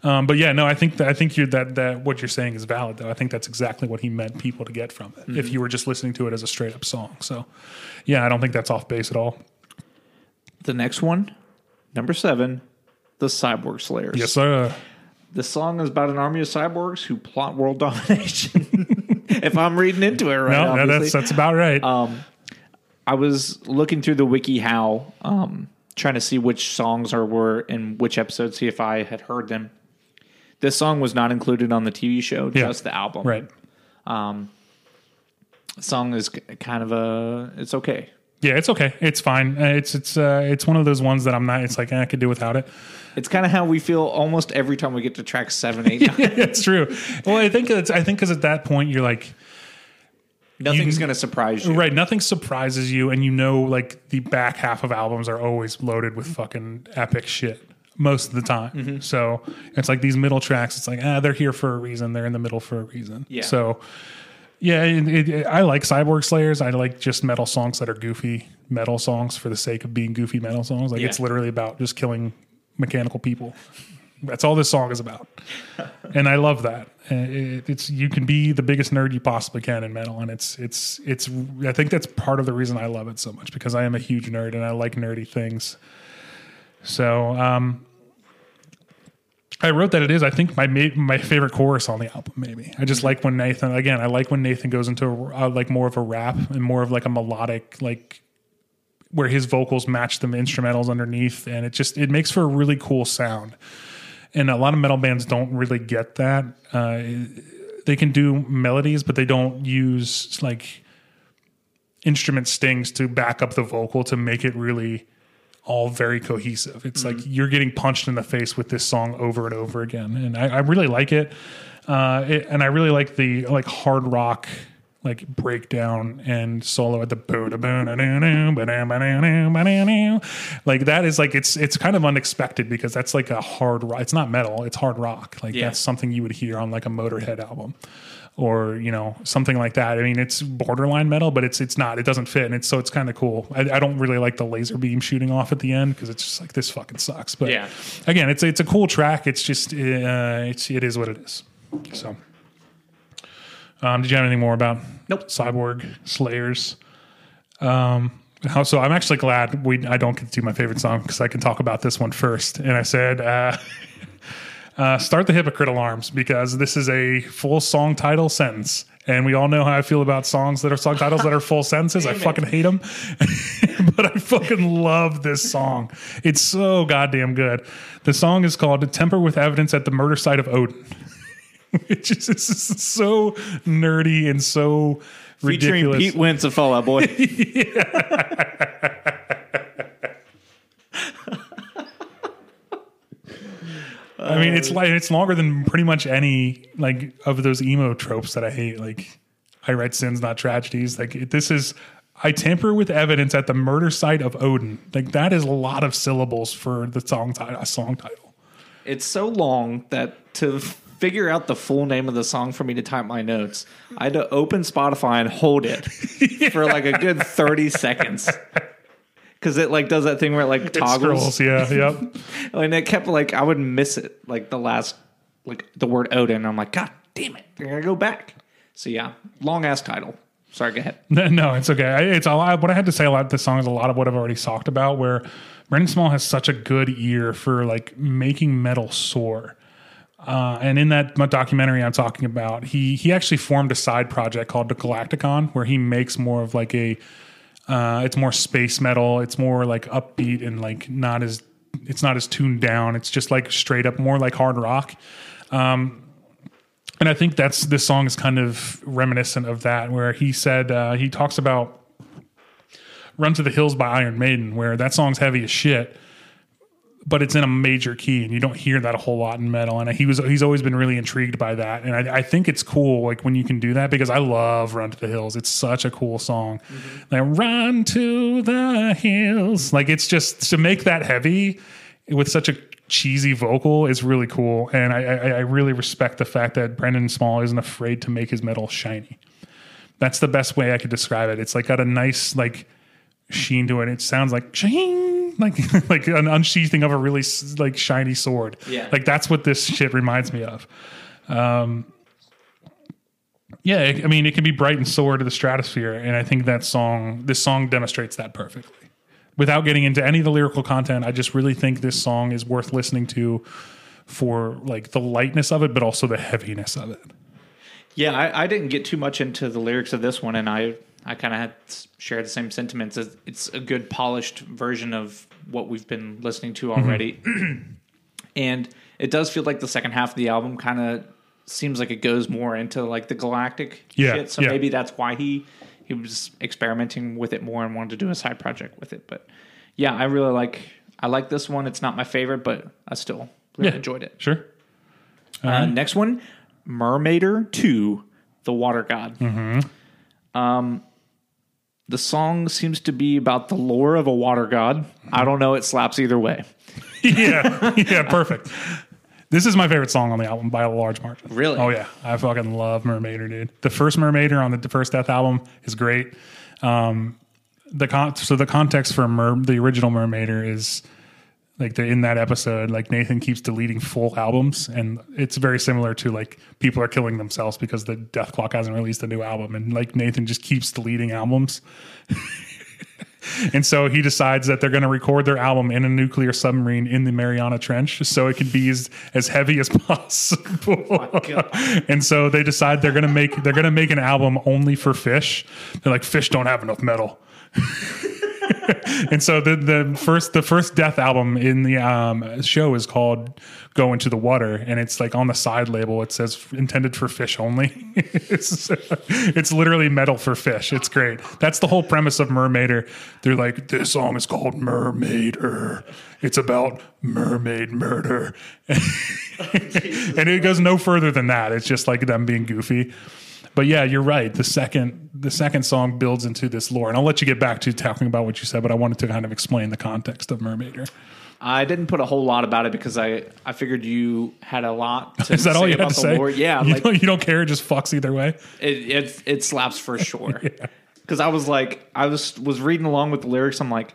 Um, but yeah, no, I think that, I think you're that that what you're saying is valid though. I think that's exactly what he meant people to get from it. If you were just listening to it as a straight up song. So, yeah, I don't think that's off base at all. the next one, number seven, the Cyborg Slayers. Yes, sir. The song is about an army of cyborgs who plot world domination. if I'm reading into it right, No, no, that's that's about right. I was looking through the wiki how, um, trying to see which songs are were in which episodes, see if I had heard them. This song was not included on the TV show, Yeah. just the album. right. The song is kind of a, it's okay. Yeah, it's okay. It's fine. Uh, It's it's uh, it's one of those ones that I'm not. It's like eh, I could do without it. It's kind of how we feel almost every time we get to track seven, eight, nine. it's true. Well, I think it's I think because at that point you're like Nothing's going to surprise you. right. Nothing surprises you, and you know like the back half of albums are always loaded with fucking epic shit most of the time. Mm-hmm. So it's like these middle tracks. It's like ah, they're here for a reason. They're in the middle for a reason. Yeah. So. Yeah, it, it, I like Cyborg Slayers. I like just metal songs that are goofy metal songs for the sake of being goofy metal songs. Like Yeah. it's literally about just killing mechanical people. That's all this song is about, and I love that. Uh, It, it's you can be the biggest nerd you possibly can in metal, and it's it's it's. I think that's part of the reason I love it so much because I am a huge nerd and I like nerdy things. So um, I wrote that it is. I think my my favorite chorus on the album. Maybe I just like when Nathan. Again, I like when Nathan goes into a, uh, like more of a rap and more of like a melodic like where his vocals match the instrumentals underneath, and it just it makes for a really cool sound. And a lot of metal bands don't really get that. Uh, they can do melodies, but they don't use like instrument stings to back up the vocal to make it really all very cohesive. It's like you're getting punched in the face with this song over and over again, and I, I really like it. Uh, it. And I really like the like hard rock, like breakdown and solo at the like that is like it's it's kind of unexpected because that's like a hard rock. It's not metal, it's hard rock. Like Yeah. that's something you would hear on like a Motorhead album or you know something like that. I mean, it's borderline metal, but it's it's not. It doesn't fit, and it's so it's kind of cool. I, I don't really like the laser beam shooting off at the end because it's just like this fucking sucks. But Yeah. again, it's it's a cool track. It's just uh, it's it is what it is. So, um, did you have anything more about Nope. Cyborg Slayers? Um, how- so I'm actually glad we I don't get to do my favorite song because I can talk about this one first. And I said. Uh, Uh, start the hypocrite alarms because this is a full song title sentence. And we all know how I feel about songs that are song titles that are full sentences. I fucking hate them. but I fucking love this song. It's so goddamn good. The song is called Tamper with Evidence at the Murder Site of Odin. Which is, so nerdy and so Featuring ridiculous. Pete Wentz of Fall Out Boy. I mean, it's uh, like it's longer than pretty much any like of those emo tropes that I hate. Like, I write sins, not tragedies. Like, it- this is I tamper with evidence at the murder site of Odin. Like, that is a lot of syllables for the song title. Song title. it's so long that to figure out the full name of the song for me to type my notes, I had to open Spotify and hold it for like a good 30 seconds. Cause it like does that thing where it like It toggles scrolls, yeah, yep. and it kept like I would miss it like the last like the word Odin. I'm like, God damn it, I gotta go back. So yeah, long ass title. Sorry, go ahead. No, no, it's okay. I, it's a lot. What I had to say about this song is a lot of what I've already talked about. Where Brendan Small has such a good ear for like making metal soar. Uh, and in that documentary I'm talking about, he he actually formed a side project called the Galaktikon, where he makes more of like a, uh, it's more space metal. It's more like upbeat and like not as, it's not as tuned down. It's just like straight up more like hard rock. And I think that's this song is kind of reminiscent of that, where he said uh, he talks about "Run to the Hills" by Iron Maiden, where that song's heavy as shit, but it's in a major key, and you don't hear that a whole lot in metal. And he was he's always been really intrigued by that, and I, I think it's cool, like when you can do that, because I love "Run to the Hills." It's such a cool song. Mm-hmm. Like "Run to the Hills," like it's just to make that heavy with such a cheesy vocal is really cool, and I, I, I really respect the fact that Brendan Small isn't afraid to make his metal shiny. That's the best way I could describe it. It's like got a nice like sheen to it. It sounds like shing, like like an unsheathing of a really like shiny sword. Yeah. like that's what this shit reminds me of. Um, yeah, it- I mean, it can be bright and soar to the stratosphere, and I think that song, this song, demonstrates that perfectly. Without getting into any of the lyrical content, I just really think this song is worth listening to for like the lightness of it, but also the heaviness of it. Yeah, I, I didn't get too much into the lyrics of this one, and I I kind of had shared the same sentiments. It's- a good polished version of what we've been listening to already, and it does feel like the second half of the album kind of seems like it goes more into like the galactic Yeah, shit. So yeah. maybe that's why he he was experimenting with it more and wanted to do a side project with it. But yeah, I really like I like this one. It's not my favorite, but I still really Yeah. enjoyed it. Sure. Uh, next one, Murmaider 2, The Water God. Um, the song seems to be about the lore of a water god. I don't know. It slaps either way. yeah, yeah, perfect. This is my favorite song on the album by a large margin. Really? Oh yeah, I fucking love Murmaider, dude. The first Murmaider on the first Dethalbum is great. Um, the con- so the context for Mer- the original Murmaider is like in that episode, like Nathan keeps deleting full albums, and it's very similar to like people are killing themselves because the Dethklok hasn't released a new album, and like Nathan just keeps deleting albums. And so he decides that they're going to record their album in a nuclear submarine in the Mariana Trench so it can be as, as heavy as possible. Oh and so they decide they're going to make they're going to make an album only for fish. They're like fish don't have enough metal. and so the the first the first Dethalbum in the um, show is called "Go Into the Water," and it's like on the side label it says intended for fish only. it's, it's literally metal for fish. It's great. That's the whole premise of Murmaider. They're like, this song is called Murmaider. It's about mermaid murder, and it goes no further than that. It's just like them being goofy. But yeah, you're right. The second the second song builds into this lore, and I'll let you get back to talking about what you said. But I wanted to kind of explain the context of Murmaider. I didn't put a whole lot about it because I, I figured you had a lot to Is that say all you had to say? lore. Yeah, you, like don't, you don't care. It just fucks either way. it, it it slaps for sure. Because I was like, I was was reading along with the lyrics. I'm like,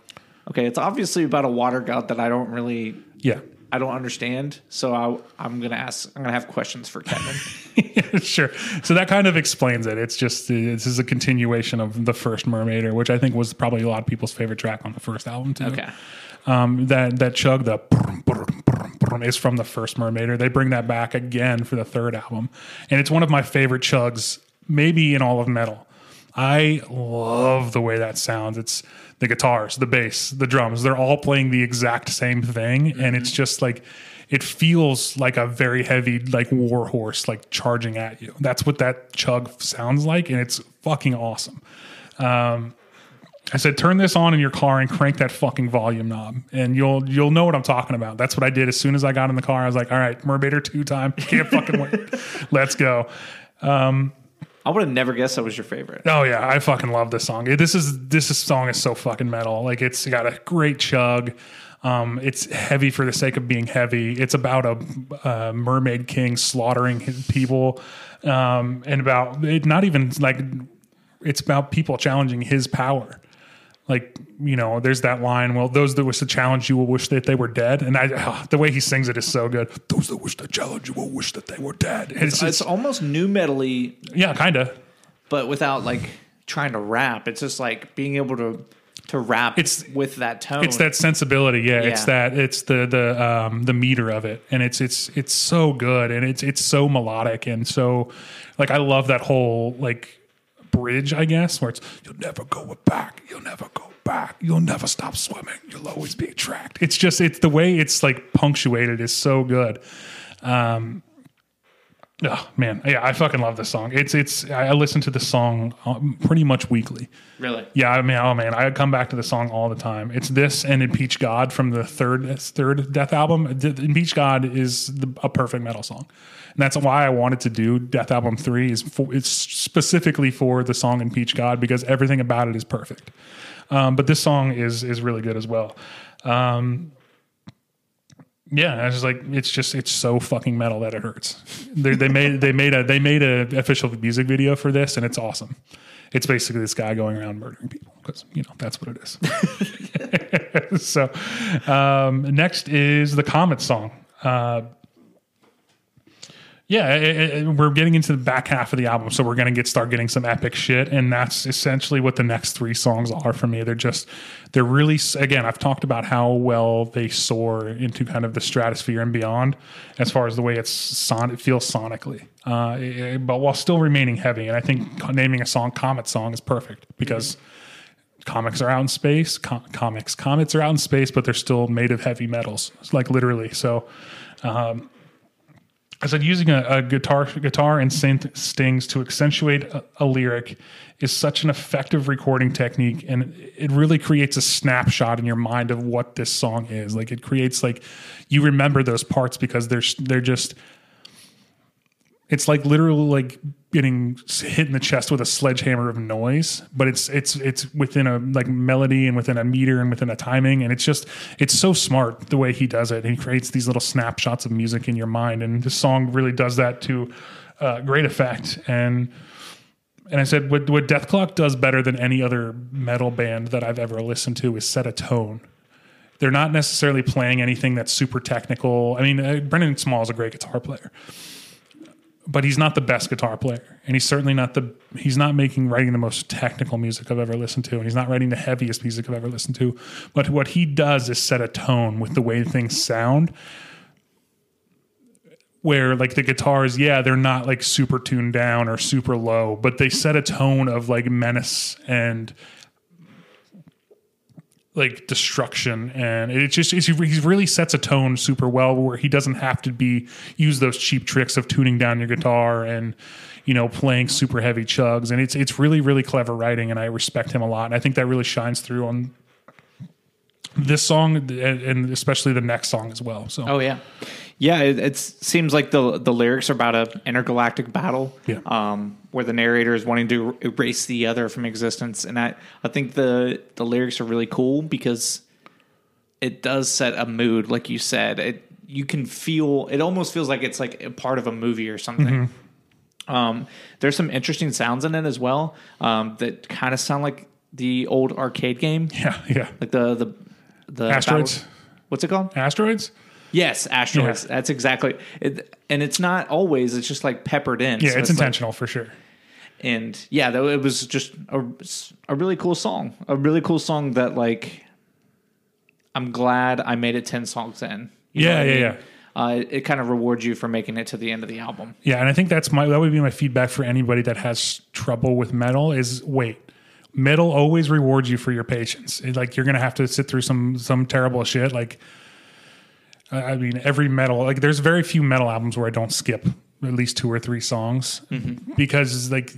okay, it's obviously about a water god that I don't really, Yeah. I don't understand. So I, I'm gonna ask. I'm gonna have questions for Kevin. sure. So that kind of explains it. It's just this is a continuation of the first Murmaider, which I think was probably a lot of people's favorite track on the first album too. okay. Um, that that chug the is from the first Murmaider. They bring that back again for the third album, and it's one of my favorite chugs, maybe in all of metal. I love the way that sounds. It's the guitars, the bass, the drums. They're all playing the exact same thing, and it's mm-hmm. just like it feels like a very heavy like war horse like charging at you. That's what that chug sounds like, and it's fucking awesome. Um, I said, turn this on in your car and crank that fucking volume knob, and you'll you'll know what I'm talking about. That's what I did as soon as I got in the car. I was like, all right, Murmaider two time, can't fucking wait. Let's go. Um, I would have never guessed that was your favorite. Oh yeah, I fucking love this song. This is this is, song is so fucking metal. Like it's got a great chug. Um, it's heavy for the sake of being heavy. It's about a, mermaid king slaughtering his people, um, and about it. Not even like it's about people challenging his power. Like you know, there's that line. Well, those that wish to challenge you will wish that they were dead. And I, ah, the way he sings it is so good. Those that wish to challenge you will wish that they were dead. It's, It's just, almost new metally, yeah, kind of. but without like trying to rap. It's just like being able to to rap. It's- with that tone. It's that sensibility, yeah. It's that it's the the um the meter of it, and it's it's it's so good, and it's it's so melodic, and so like I love that whole like bridge, I guess, where it's you'll never go back, you'll never go back, you'll never stop swimming, you'll always be tracked. It's just it's the way it's like punctuated is so good. Um, Oh man, yeah, I fucking love this song. It's it's I listen to this song um, pretty much weekly. really. Yeah, I mean, oh man, I come back to the song all the time. It's this and Impeach God from the third third Dethalbum. D- Impeach God is the, a perfect metal song, and that's why I wanted to do Dethalbum Three. Is for, it's specifically for the song Impeach God because everything about it is perfect. Um, but this song is is really good as well. Um, yeah, I was like, it's just it's so fucking metal that it hurts. They, they made they made a they made a official music video for this, and it's awesome. It's basically this guy going around murdering people because you know that's what it is. so, um, next is the Comet song. Uh, yeah, it- it- we're getting into the back half of the album, so we're to get start getting some epic shit, and that's essentially what the next three songs are for me. They're just they're really again. I've talked about how well they soar into kind of the stratosphere and beyond, as far as the way it's son it feels sonically, uh, it- but while still remaining heavy. And I think naming a song "Comet Song" is perfect because comics are out in space. Com- comics, comets are out in space, but they're still made of heavy metals, like literally. So. I said using a, a guitar, guitar and synth stings to accentuate a, a lyric is such an effective recording technique, and it really creates a snapshot in your mind of what this song is. Like it creates like you remember those parts because they're they're just. It's like literally like getting hit in the chest with a sledgehammer of noise, but it's it's it's within a like melody and within a meter and within a timing, and it's just it's so smart the way he does it. He creates these little snapshots of music in your mind, and this song really does that to uh, great effect. And and I said what what Dethklok does better than any other metal band that I've ever listened to is set a tone. They're not necessarily playing anything that's super technical. I mean, uh, Brendan Small is a great guitar player but he's not the best guitar player. And he's certainly not the he's not making writing the most technical music i've ever listened to. And he's not writing the heaviest music i've ever listened to. But what he does is set a tone with the way things sound where like the guitars yeah they're not like super tuned down or super low but they set a tone of like menace and like destruction and it just he really sets a tone super well where he doesn't have to be use those cheap tricks of tuning down your guitar and you know playing super heavy chugs. And it's it's really really clever writing and I respect him a lot. And I think that really shines through on this song and- and especially the next song as well. So Oh yeah, yeah. It, it seems like the the lyrics are about a intergalactic battle. Yeah. Um, where the narrator is wanting to erase the other from existence, and I I think the the lyrics are really cool because it does set a mood, like you said. It you can feel it almost feels like it's like a part of a movie or something. Um, there's some interesting sounds in it as well um, that kind of sound like the old arcade game, yeah, yeah. like the the the Asteroids? battle- What's it called? Asteroids. Yes, asteroids. Yeah. That's exactly. It, and it's not always. It's just like peppered in. Yeah, So it's like- intentional for sure. and yeah, though it was just a, a really cool song. A really cool song that like. I'm glad I made it ten songs in. Yeah, yeah, mean? yeah. Uh, it kind of rewards you for making it to the end of the album. Yeah, and I think that's my that would be my feedback for anybody that has trouble with metal is wait. Metal always rewards you for your patience. It- like you're gonna have to sit through some some terrible shit. Like I I mean, every metal like there's very few metal albums where I don't skip at least two or three songs mm-hmm. because like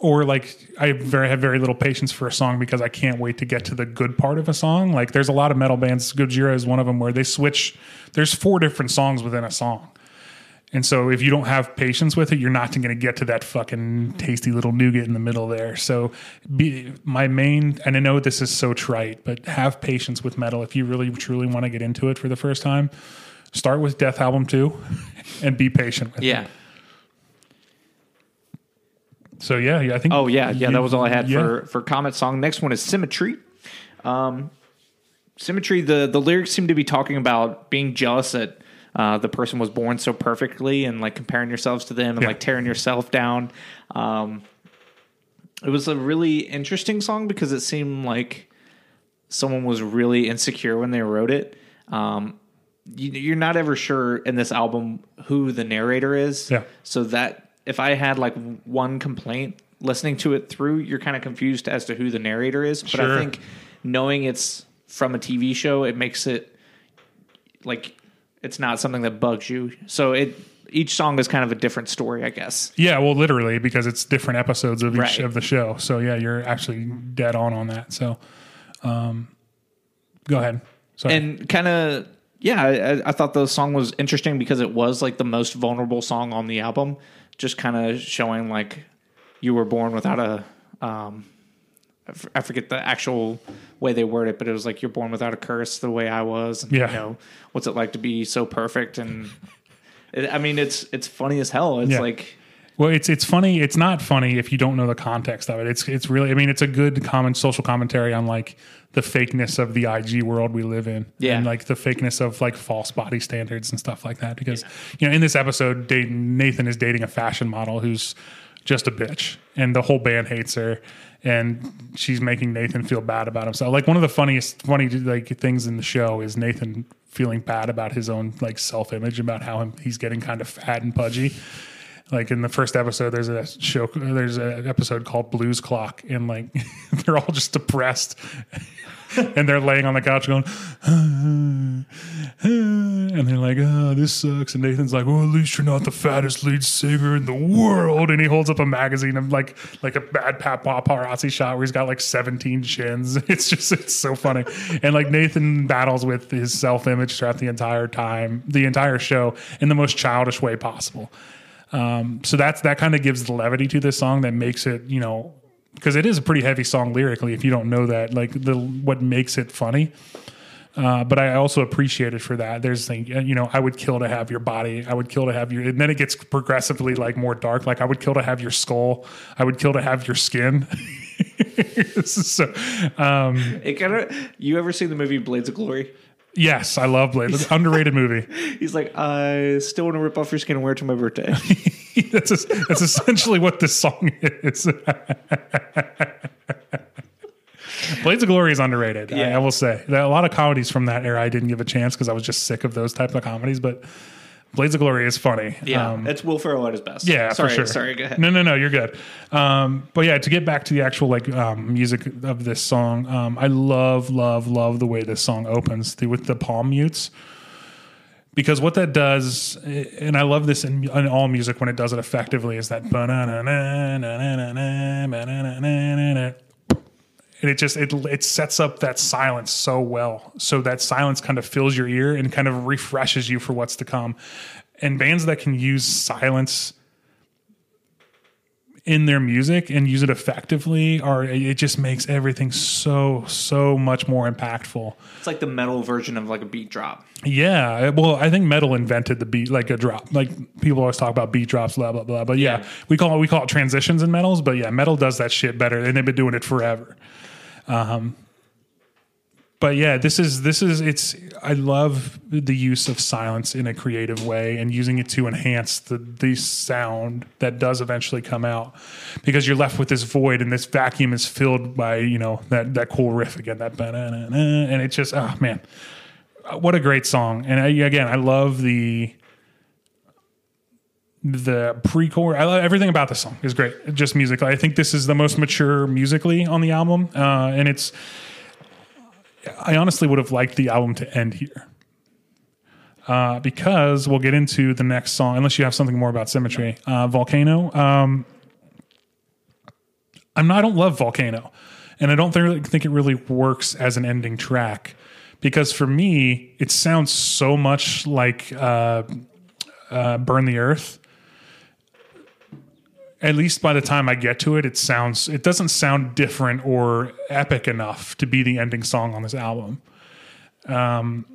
or like I very have very little patience for a song because I can't wait to get to the good part of a song. Like there's a lot of metal bands, Gojira is one of them where they switch. There's four different songs within a song, and so if you don't have patience with it, you're not going to get to that fucking tasty little nougat in the middle there. So be, my main, and I know this is so trite, but have patience with metal if you really truly want to get into it for the first time. Start with Dethalbum two, and be patient with it. Yeah. So yeah, yeah, I think. Oh yeah, yeah. you- That was all I had yeah. for for Comet song. Next one is Symmetry. Um, Symmetry. The the lyrics seem to be talking about being jealous that uh, the person was born so perfectly and like comparing yourselves to them and Yeah. like tearing yourself down. Um, it was a really interesting song because it seemed like someone was really insecure when they wrote it. Um, you, you're not ever sure in this album who the narrator is. Yeah. So that if I had like one complaint listening to it through, you're kind of confused as to who the narrator is. But Sure. I think knowing it's from a TV show, it makes it like it's not something that bugs you. So it each song is kind of a different story, I guess. Yeah, well, literally because it's different episodes of each Right. of the show. So yeah, you're actually dead on on that. So, um, go ahead. Sorry. and kind of yeah I, I thought the song was interesting because it was like the most vulnerable song on the album just kind of showing like you were born without a um I forget the actual way they word it but it was like you're born without a curse the way i was and, Yeah. you know what's it like to be so perfect and it, i mean it's it's funny as hell it's Yeah. like well, it's it's funny. It's not funny if you don't know the context of it. It's it's really. I mean, it's a good common social commentary on like the fakeness of the IG world we live in, Yeah. and like the fakeness of like false body standards and stuff like that. Because you know, in this episode, Nathan is dating a fashion model who's just a bitch, and the whole band hates her, and she's making Nathan feel bad about himself. Like one of the funniest, funny like things in the show is Nathan feeling bad about his own like self image, about how he's getting kind of fat and pudgy like in the first episode there's a show there's an episode called Bluesklok and like they're all just depressed. And they're laying on the couch going and they're like oh this sucks. And nathan's like well at least you're not the fattest lead singer in the world. And he holds up a magazine of like like a bad paparazzi shot where he's got like 17 chins it's just it's so funny. And like nathan battles with his self-image throughout the entire time the entire show in the most childish way possible um, so that's that kind of gives the levity to this song that makes it, you know, because it is a pretty heavy song lyrically. If you don't know that, like the what makes it funny. Uh, but I also appreciate it for that. There's like, you know, I would kill to have your body. I would kill to have your, and then it gets progressively like more dark. Like I would kill to have your skull. I would kill to have your skin. so, um, it kind of you ever seen the movie blades of glory yes, I love Blade. It's an underrated movie. he's like i still want to rip off your skin and wear it to my birthday that's, that's essentially what this song is. Blades of Glory is underrated. I, Yeah. I will say are a lot of comedies from that era I didn't give a chance because I was just sick of those type of comedies. But Blades of Glory is funny. Yeah, um, it's Will Ferrell at his best. Yeah, sorry, sure. sorry. Go ahead. No, no, no. You're good. Um, but yeah, to get back to the actual like um, music of this song, um, I love, love, love the way this song opens the, with the palm mutes. Because what that does, and I love this in, in all music when it does it effectively, is that and it just it it sets up that silence so well. So that silence kind of fills your ear and kind of refreshes you for what's to come. And bands that can use silence in their music and use it effectively are it just makes everything so so much more impactful. It's like the metal version of like a beat drop. Yeah, well, I think metal invented the beat like a drop. Like people always talk about beat drops, blah blah blah. But yeah, Yeah. we call it we call it transitions in metals. But yeah, metal does that shit better, and they've been doing it forever. Um, but yeah, this is this is it's. I love the use of silence in a creative way and using it to enhance the the sound that does eventually come out, because you're left with this void and this vacuum is filled by you know that that cool riff again that and it just oh man what a great song and I, again i love the the pre-chorus i love everything about the song. Is great. Just musically i think this is the most mature musically on the album uh, and it's i honestly would have liked the album to end here. Uh, because we'll get into the next song unless you have something more about symmetry. Uh, volcano um, I'm not, I don't love Volcano, and I don't think, think it really works as an ending track because for me it sounds so much like uh, uh, Burn the Earth. At least by the time I get to it, it sounds it doesn't sound different or epic enough to be the ending song on this album. Um,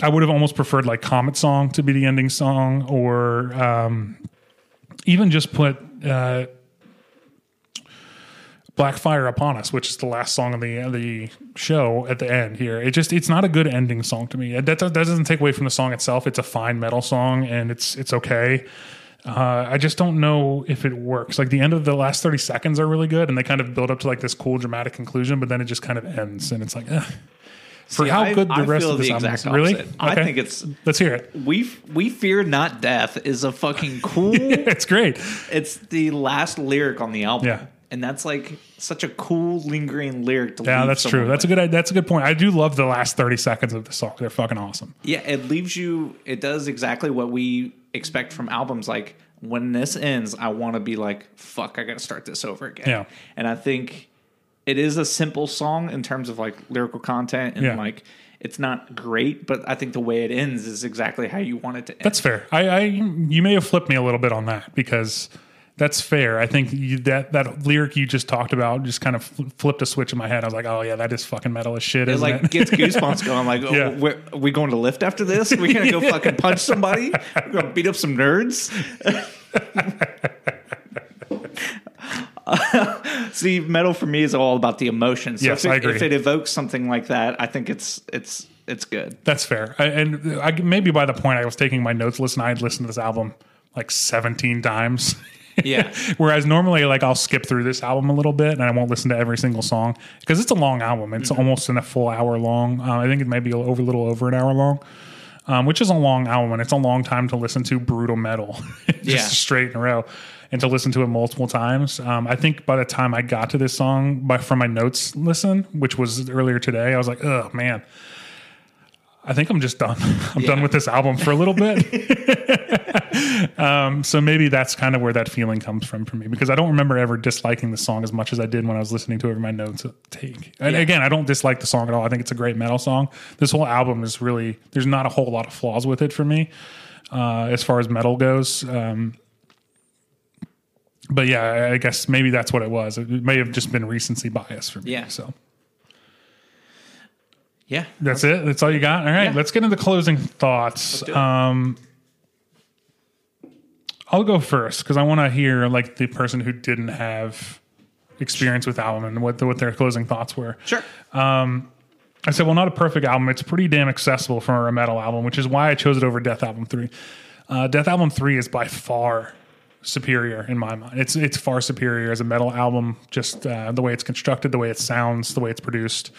I would have almost preferred like Comet Song to be the ending song, or um, even just put. Uh, Black Fire Upon Us, which is the last song of the the show at the end here. It just it's not a good ending song to me. That, that doesn't take away from the song itself. It's a fine metal song and it's it's okay. Uh, I just don't know if it works. Like the end of the last thirty seconds are really good, and they kind of build up to like this cool dramatic conclusion, but then it just kind of ends, and it's like, ugh. for See, how I- good the I rest of this the album is. Really, opposite. I think it's- Let's hear it. We we fear not death is a fucking cool. yeah, It's great. it's the last lyric on the album. Yeah. And that's like such a cool lingering lyric to Yeah, that's true. That's a good. That's a good point. I do love the last thirty seconds of the song. They're fucking awesome. Yeah, it leaves you. It does exactly what we expect from albums. Like when this ends, I want to be like, "Fuck, I got to start this over again." Yeah. and I think it is a simple song in terms of like lyrical content and Yeah. like it's not great, but I think the way it ends is exactly how you want it to end. That's fair. I, I you may have flipped me a little bit on that because that's fair. I think you, that that lyric you just talked about just kind of fl- flipped a switch in my head. I was like, oh yeah, that is fucking metal as shit. it like it? gets goosebumps going. Like, oh, Yeah. we're, are we going to lift after this? We're gonna go fucking punch somebody. We're gonna beat up some nerds. See, metal for me is all about the emotions. So Yes, if it, I agree. If it evokes something like that, I think it's it's it's good. that's fair. I, and I, maybe by the point I was taking my notes listen, I had listened to this album like seventeen times. Yeah. Whereas normally, like I'll skip through this album a little bit and I won't listen to every single song because it's a long album. It's Mm-hmm. almost in a full hour long. Uh, I think it may be over a little over an hour long, um, which is a long album and it's a long time to listen to brutal metal, just Yeah. straight in a row, and to listen to it multiple times. Um, I think by the time I got to this song, by from my notes listen, which was earlier today, I was like, oh man. I think I'm just done. I'm done with this album for a little bit. um, so maybe that's kind of where that feeling comes from for me because I don't remember ever disliking the song as much as I did when I was listening to it in my notes take. And Yeah. again, I don't dislike the song at all. I think it's a great metal song. This whole album is really there's not a whole lot of flaws with it for me uh, as far as metal goes. Um, but yeah, I- I guess maybe that's what it was. It may have just been recency bias for me. Yeah. So Yeah. that's it. That's all you got. All right, Yeah. let's get into closing thoughts. Um, I'll go first because I want to hear like the person who didn't have experience with album and what the, what their closing thoughts were. Sure. I said, well, not a perfect album. It's pretty damn accessible for a metal album, which is why I chose it over Dethalbum Three. Uh, Dethalbum Three is by far superior in my mind. It's it's far superior as a metal album, just uh, the way it's constructed, the way it sounds, the way it's produced.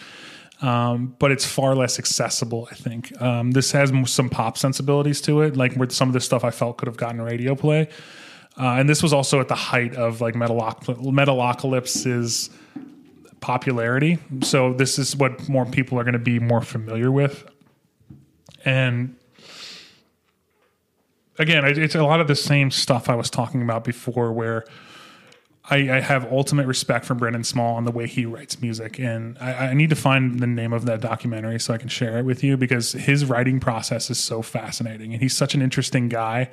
Um, but it's far less accessible. I think um, this has some pop sensibilities to it, like where some of this stuff I felt could have gotten radio play. Uh, and this was also at the height of like Metaloc- Metalocalypse's popularity. So this is what more people are going to be more familiar with. And again, it's a lot of the same stuff I was talking about before, where I, I have ultimate respect for Brendan Small and the way he writes music, and I, I need to find the name of that documentary so I can share it with you because his writing process is so fascinating, and he's such an interesting guy.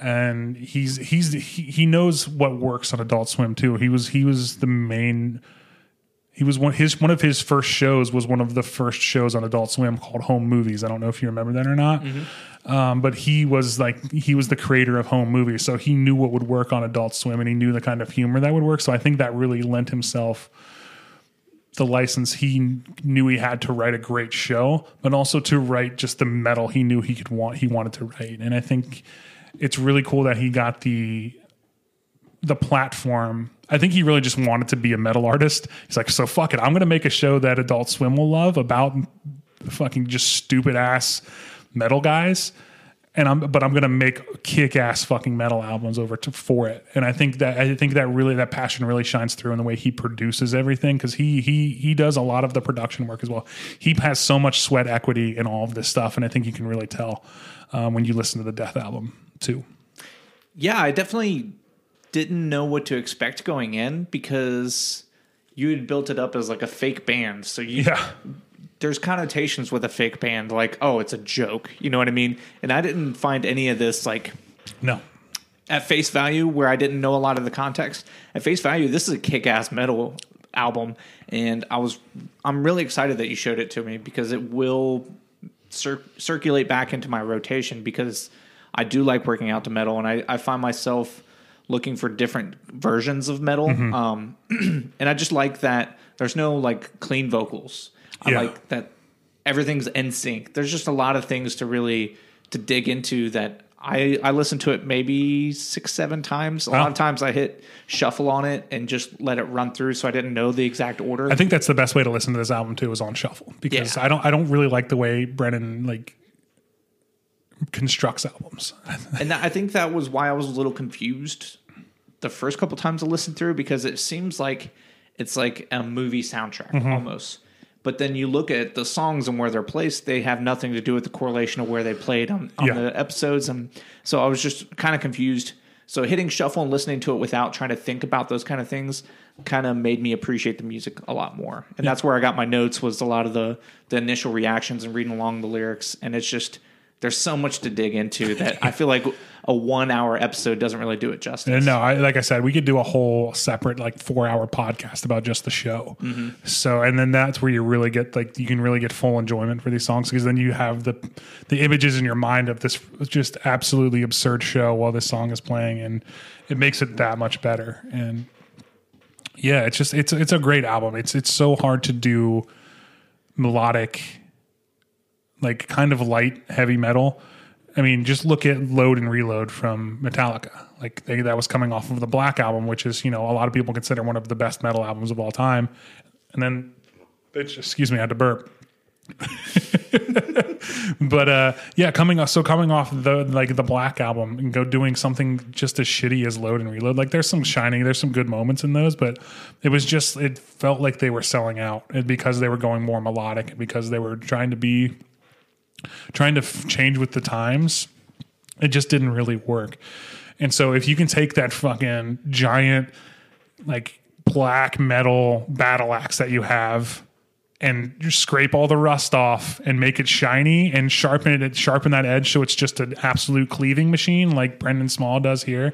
And he's he's he, he knows what works on Adult Swim too. He was he was the main he was one his one of his first shows was one of the first shows on Adult Swim called Home Movies. I don't know if you remember that or not. Um, but he was like he was the creator of home movies, so he knew what would work on Adult Swim, and he knew the kind of humor that would work. So I think that really lent himself the license. He knew he had to write a great show, but also to write just the metal he knew he could want. He wanted to write, and I think it's really cool that he got the the platform. I think he really just wanted to be a metal artist. He's like, so fuck it, I'm to make a show that Adult Swim will love about fucking just stupid ass metal guys. And I'm, but I'm gonna make kick-ass fucking metal albums over to for it. And I think that I think that really that passion really shines through in the way he produces everything because he he he does a lot of the production work as well. He has so much sweat equity in all of this stuff, and I think you can really tell um, when you listen to the Dethalbum too. Yeah, I definitely didn't know what to expect going in because you had built it up as like a fake band. So you Yeah, there's connotations with a fake band like, oh, it's a joke. You know what I mean? And I didn't find any of this like no, at face value where I didn't know a lot of the context. At face value, this is a kick-ass metal album and I was I'm really excited that you showed it to me because it will cir- circulate back into my rotation because I do like working out to metal and I, I find myself looking for different versions of metal. Um, and I just like that there's no like clean vocals. I Yeah. like that everything's in sync. There's just a lot of things to really to dig into that I I listened to it maybe six seven times. A lot of times I hit shuffle on it and just let it run through, so I didn't know the exact order. I think that's the best way to listen to this album too is on shuffle because Yeah. I don't I don't really like the way Brendan like constructs albums. and that, I think that was why I was a little confused the first couple times I listened through because it seems like it's like a movie soundtrack Mm-hmm. almost. But then you look at the songs and where they're placed; they have nothing to do with the correlation of where they played on, on Yeah. the episodes. And so I was just kind of confused. So hitting shuffle and listening to it without trying to think about those kind of things kind of made me appreciate the music a lot more. And that's where I got my notes was a lot of the the initial reactions and reading along the lyrics. And it's just there's so much to dig into that I feel like a one hour episode doesn't really do it justice. And no, I, like I said, we could do a whole separate like four hour podcast about just the show. Mm-hmm. So, and then that's where you really get like you can really get full enjoyment for these songs because then you have the the images in your mind of this just absolutely absurd show while this song is playing, and it makes it that much better. And yeah, it's just it's it's a great album. It's it's so hard to do melodic, like kind of light heavy metal. I mean, just look at Load and Reload from Metallica. Like they, that was coming off of the Black album, which is you know a lot of people consider one of the best metal albums of all time. And then, it's, excuse me, I had to burp. but uh, yeah, coming off so coming off the like the Black album and go doing something just as shitty as Load and Reload. Like there's some shining, there's some good moments in those, but it was just it felt like they were selling out because they were going more melodic because they were trying to be trying to f- change with the times, it just didn't really work. And so if you can take that fucking giant like black metal battle axe that you have and just scrape all the rust off and make it shiny and sharpen it sharpen that edge so it's just an absolute cleaving machine like Brendan Small does here,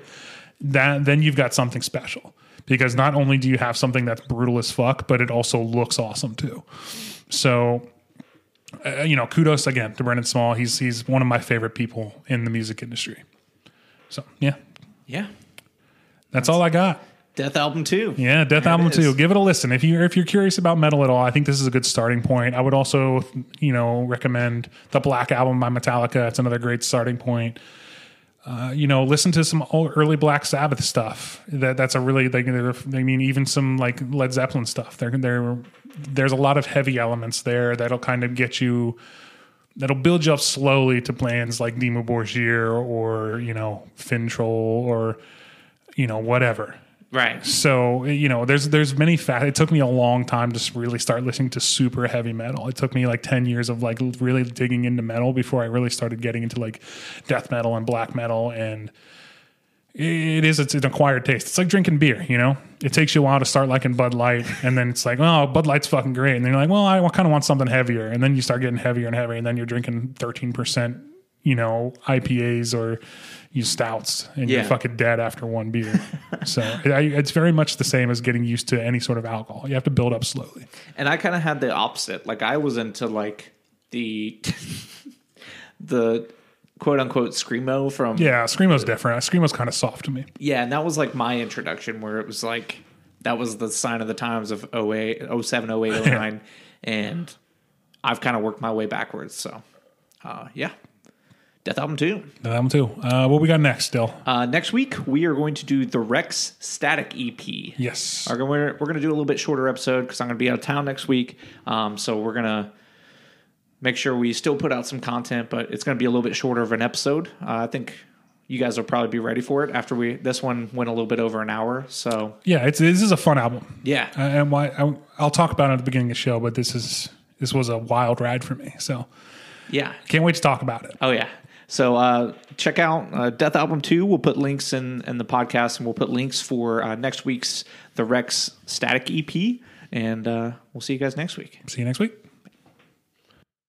that then you've got something special. Because not only do you have something that's brutal as fuck, but it also looks awesome too. So uh, you know, kudos again to Brendan Small. He's he's one of my favorite people in the music industry. So yeah, Yeah. that's all I got. Dethalbum 2. Yeah, Death There Album. Two. Give it a listen if you if you're curious about metal at all. I think this is a good starting point. I would also you know recommend the Black Album by Metallica. It's another great starting point. Uh, you know, listen to some early Black Sabbath stuff. That that's a really they're- I mean, even some like Led Zeppelin stuff. There, there, there's a lot of heavy elements there that'll kind of get you. That'll build you up slowly to bands like Dimmu Borgir or you know Finntroll or you know whatever. Right. So you know, there's there's many fact. It took me a long time to really start listening to super heavy metal. It took me like ten years of like really digging into metal before I really started getting into like death metal and black metal and it is it's an acquired taste. It's like drinking beer, you know. It takes you a while to start liking Bud Light, and then it's like, oh, Bud Light's fucking great, and then you're like, well, I kind of want something heavier, and then you start getting heavier and heavier, and then you're drinking thirteen percent, you know, IPAs or you stouts, and Yeah. you're fucking dead after one beer. so I, it's very much the same as getting used to any sort of alcohol. You have to build up slowly. And I kind of had the opposite. Like I was into like the the quote unquote screamo from Yeah, screamo's different. Screamo's kind of soft to me. Yeah, and that was like my introduction where it was like that was the sign of the times of 08, 07, 08, 09. and I've kind of worked my way backwards. So, uh, yeah. Dethalbum 2. That Album too. Uh, what we got next? Still, Uh, next week, we are going to do the Wrecks Static EP. yes. Are gonna- We're, we're going to do a little bit shorter episode because I'm going to be out of town next week. Um, so we're going to make sure we still put out some content, but it's going to be a little bit shorter of an episode. Uh, I think you guys will probably be ready for it after we. This one went a little bit over an hour, so Yeah, it's this is a fun album. yeah, Uh, and why I, I'll talk about it at the beginning of the show, but this is this was a wild ride for me. So yeah. can't wait to talk about it. Oh yeah. So uh, check out uh, Dethalbum Two. We'll put links in in the podcast, and we'll put links for uh, next week's the Wrecks Static EP. And uh, we'll see you guys next week. See you next week.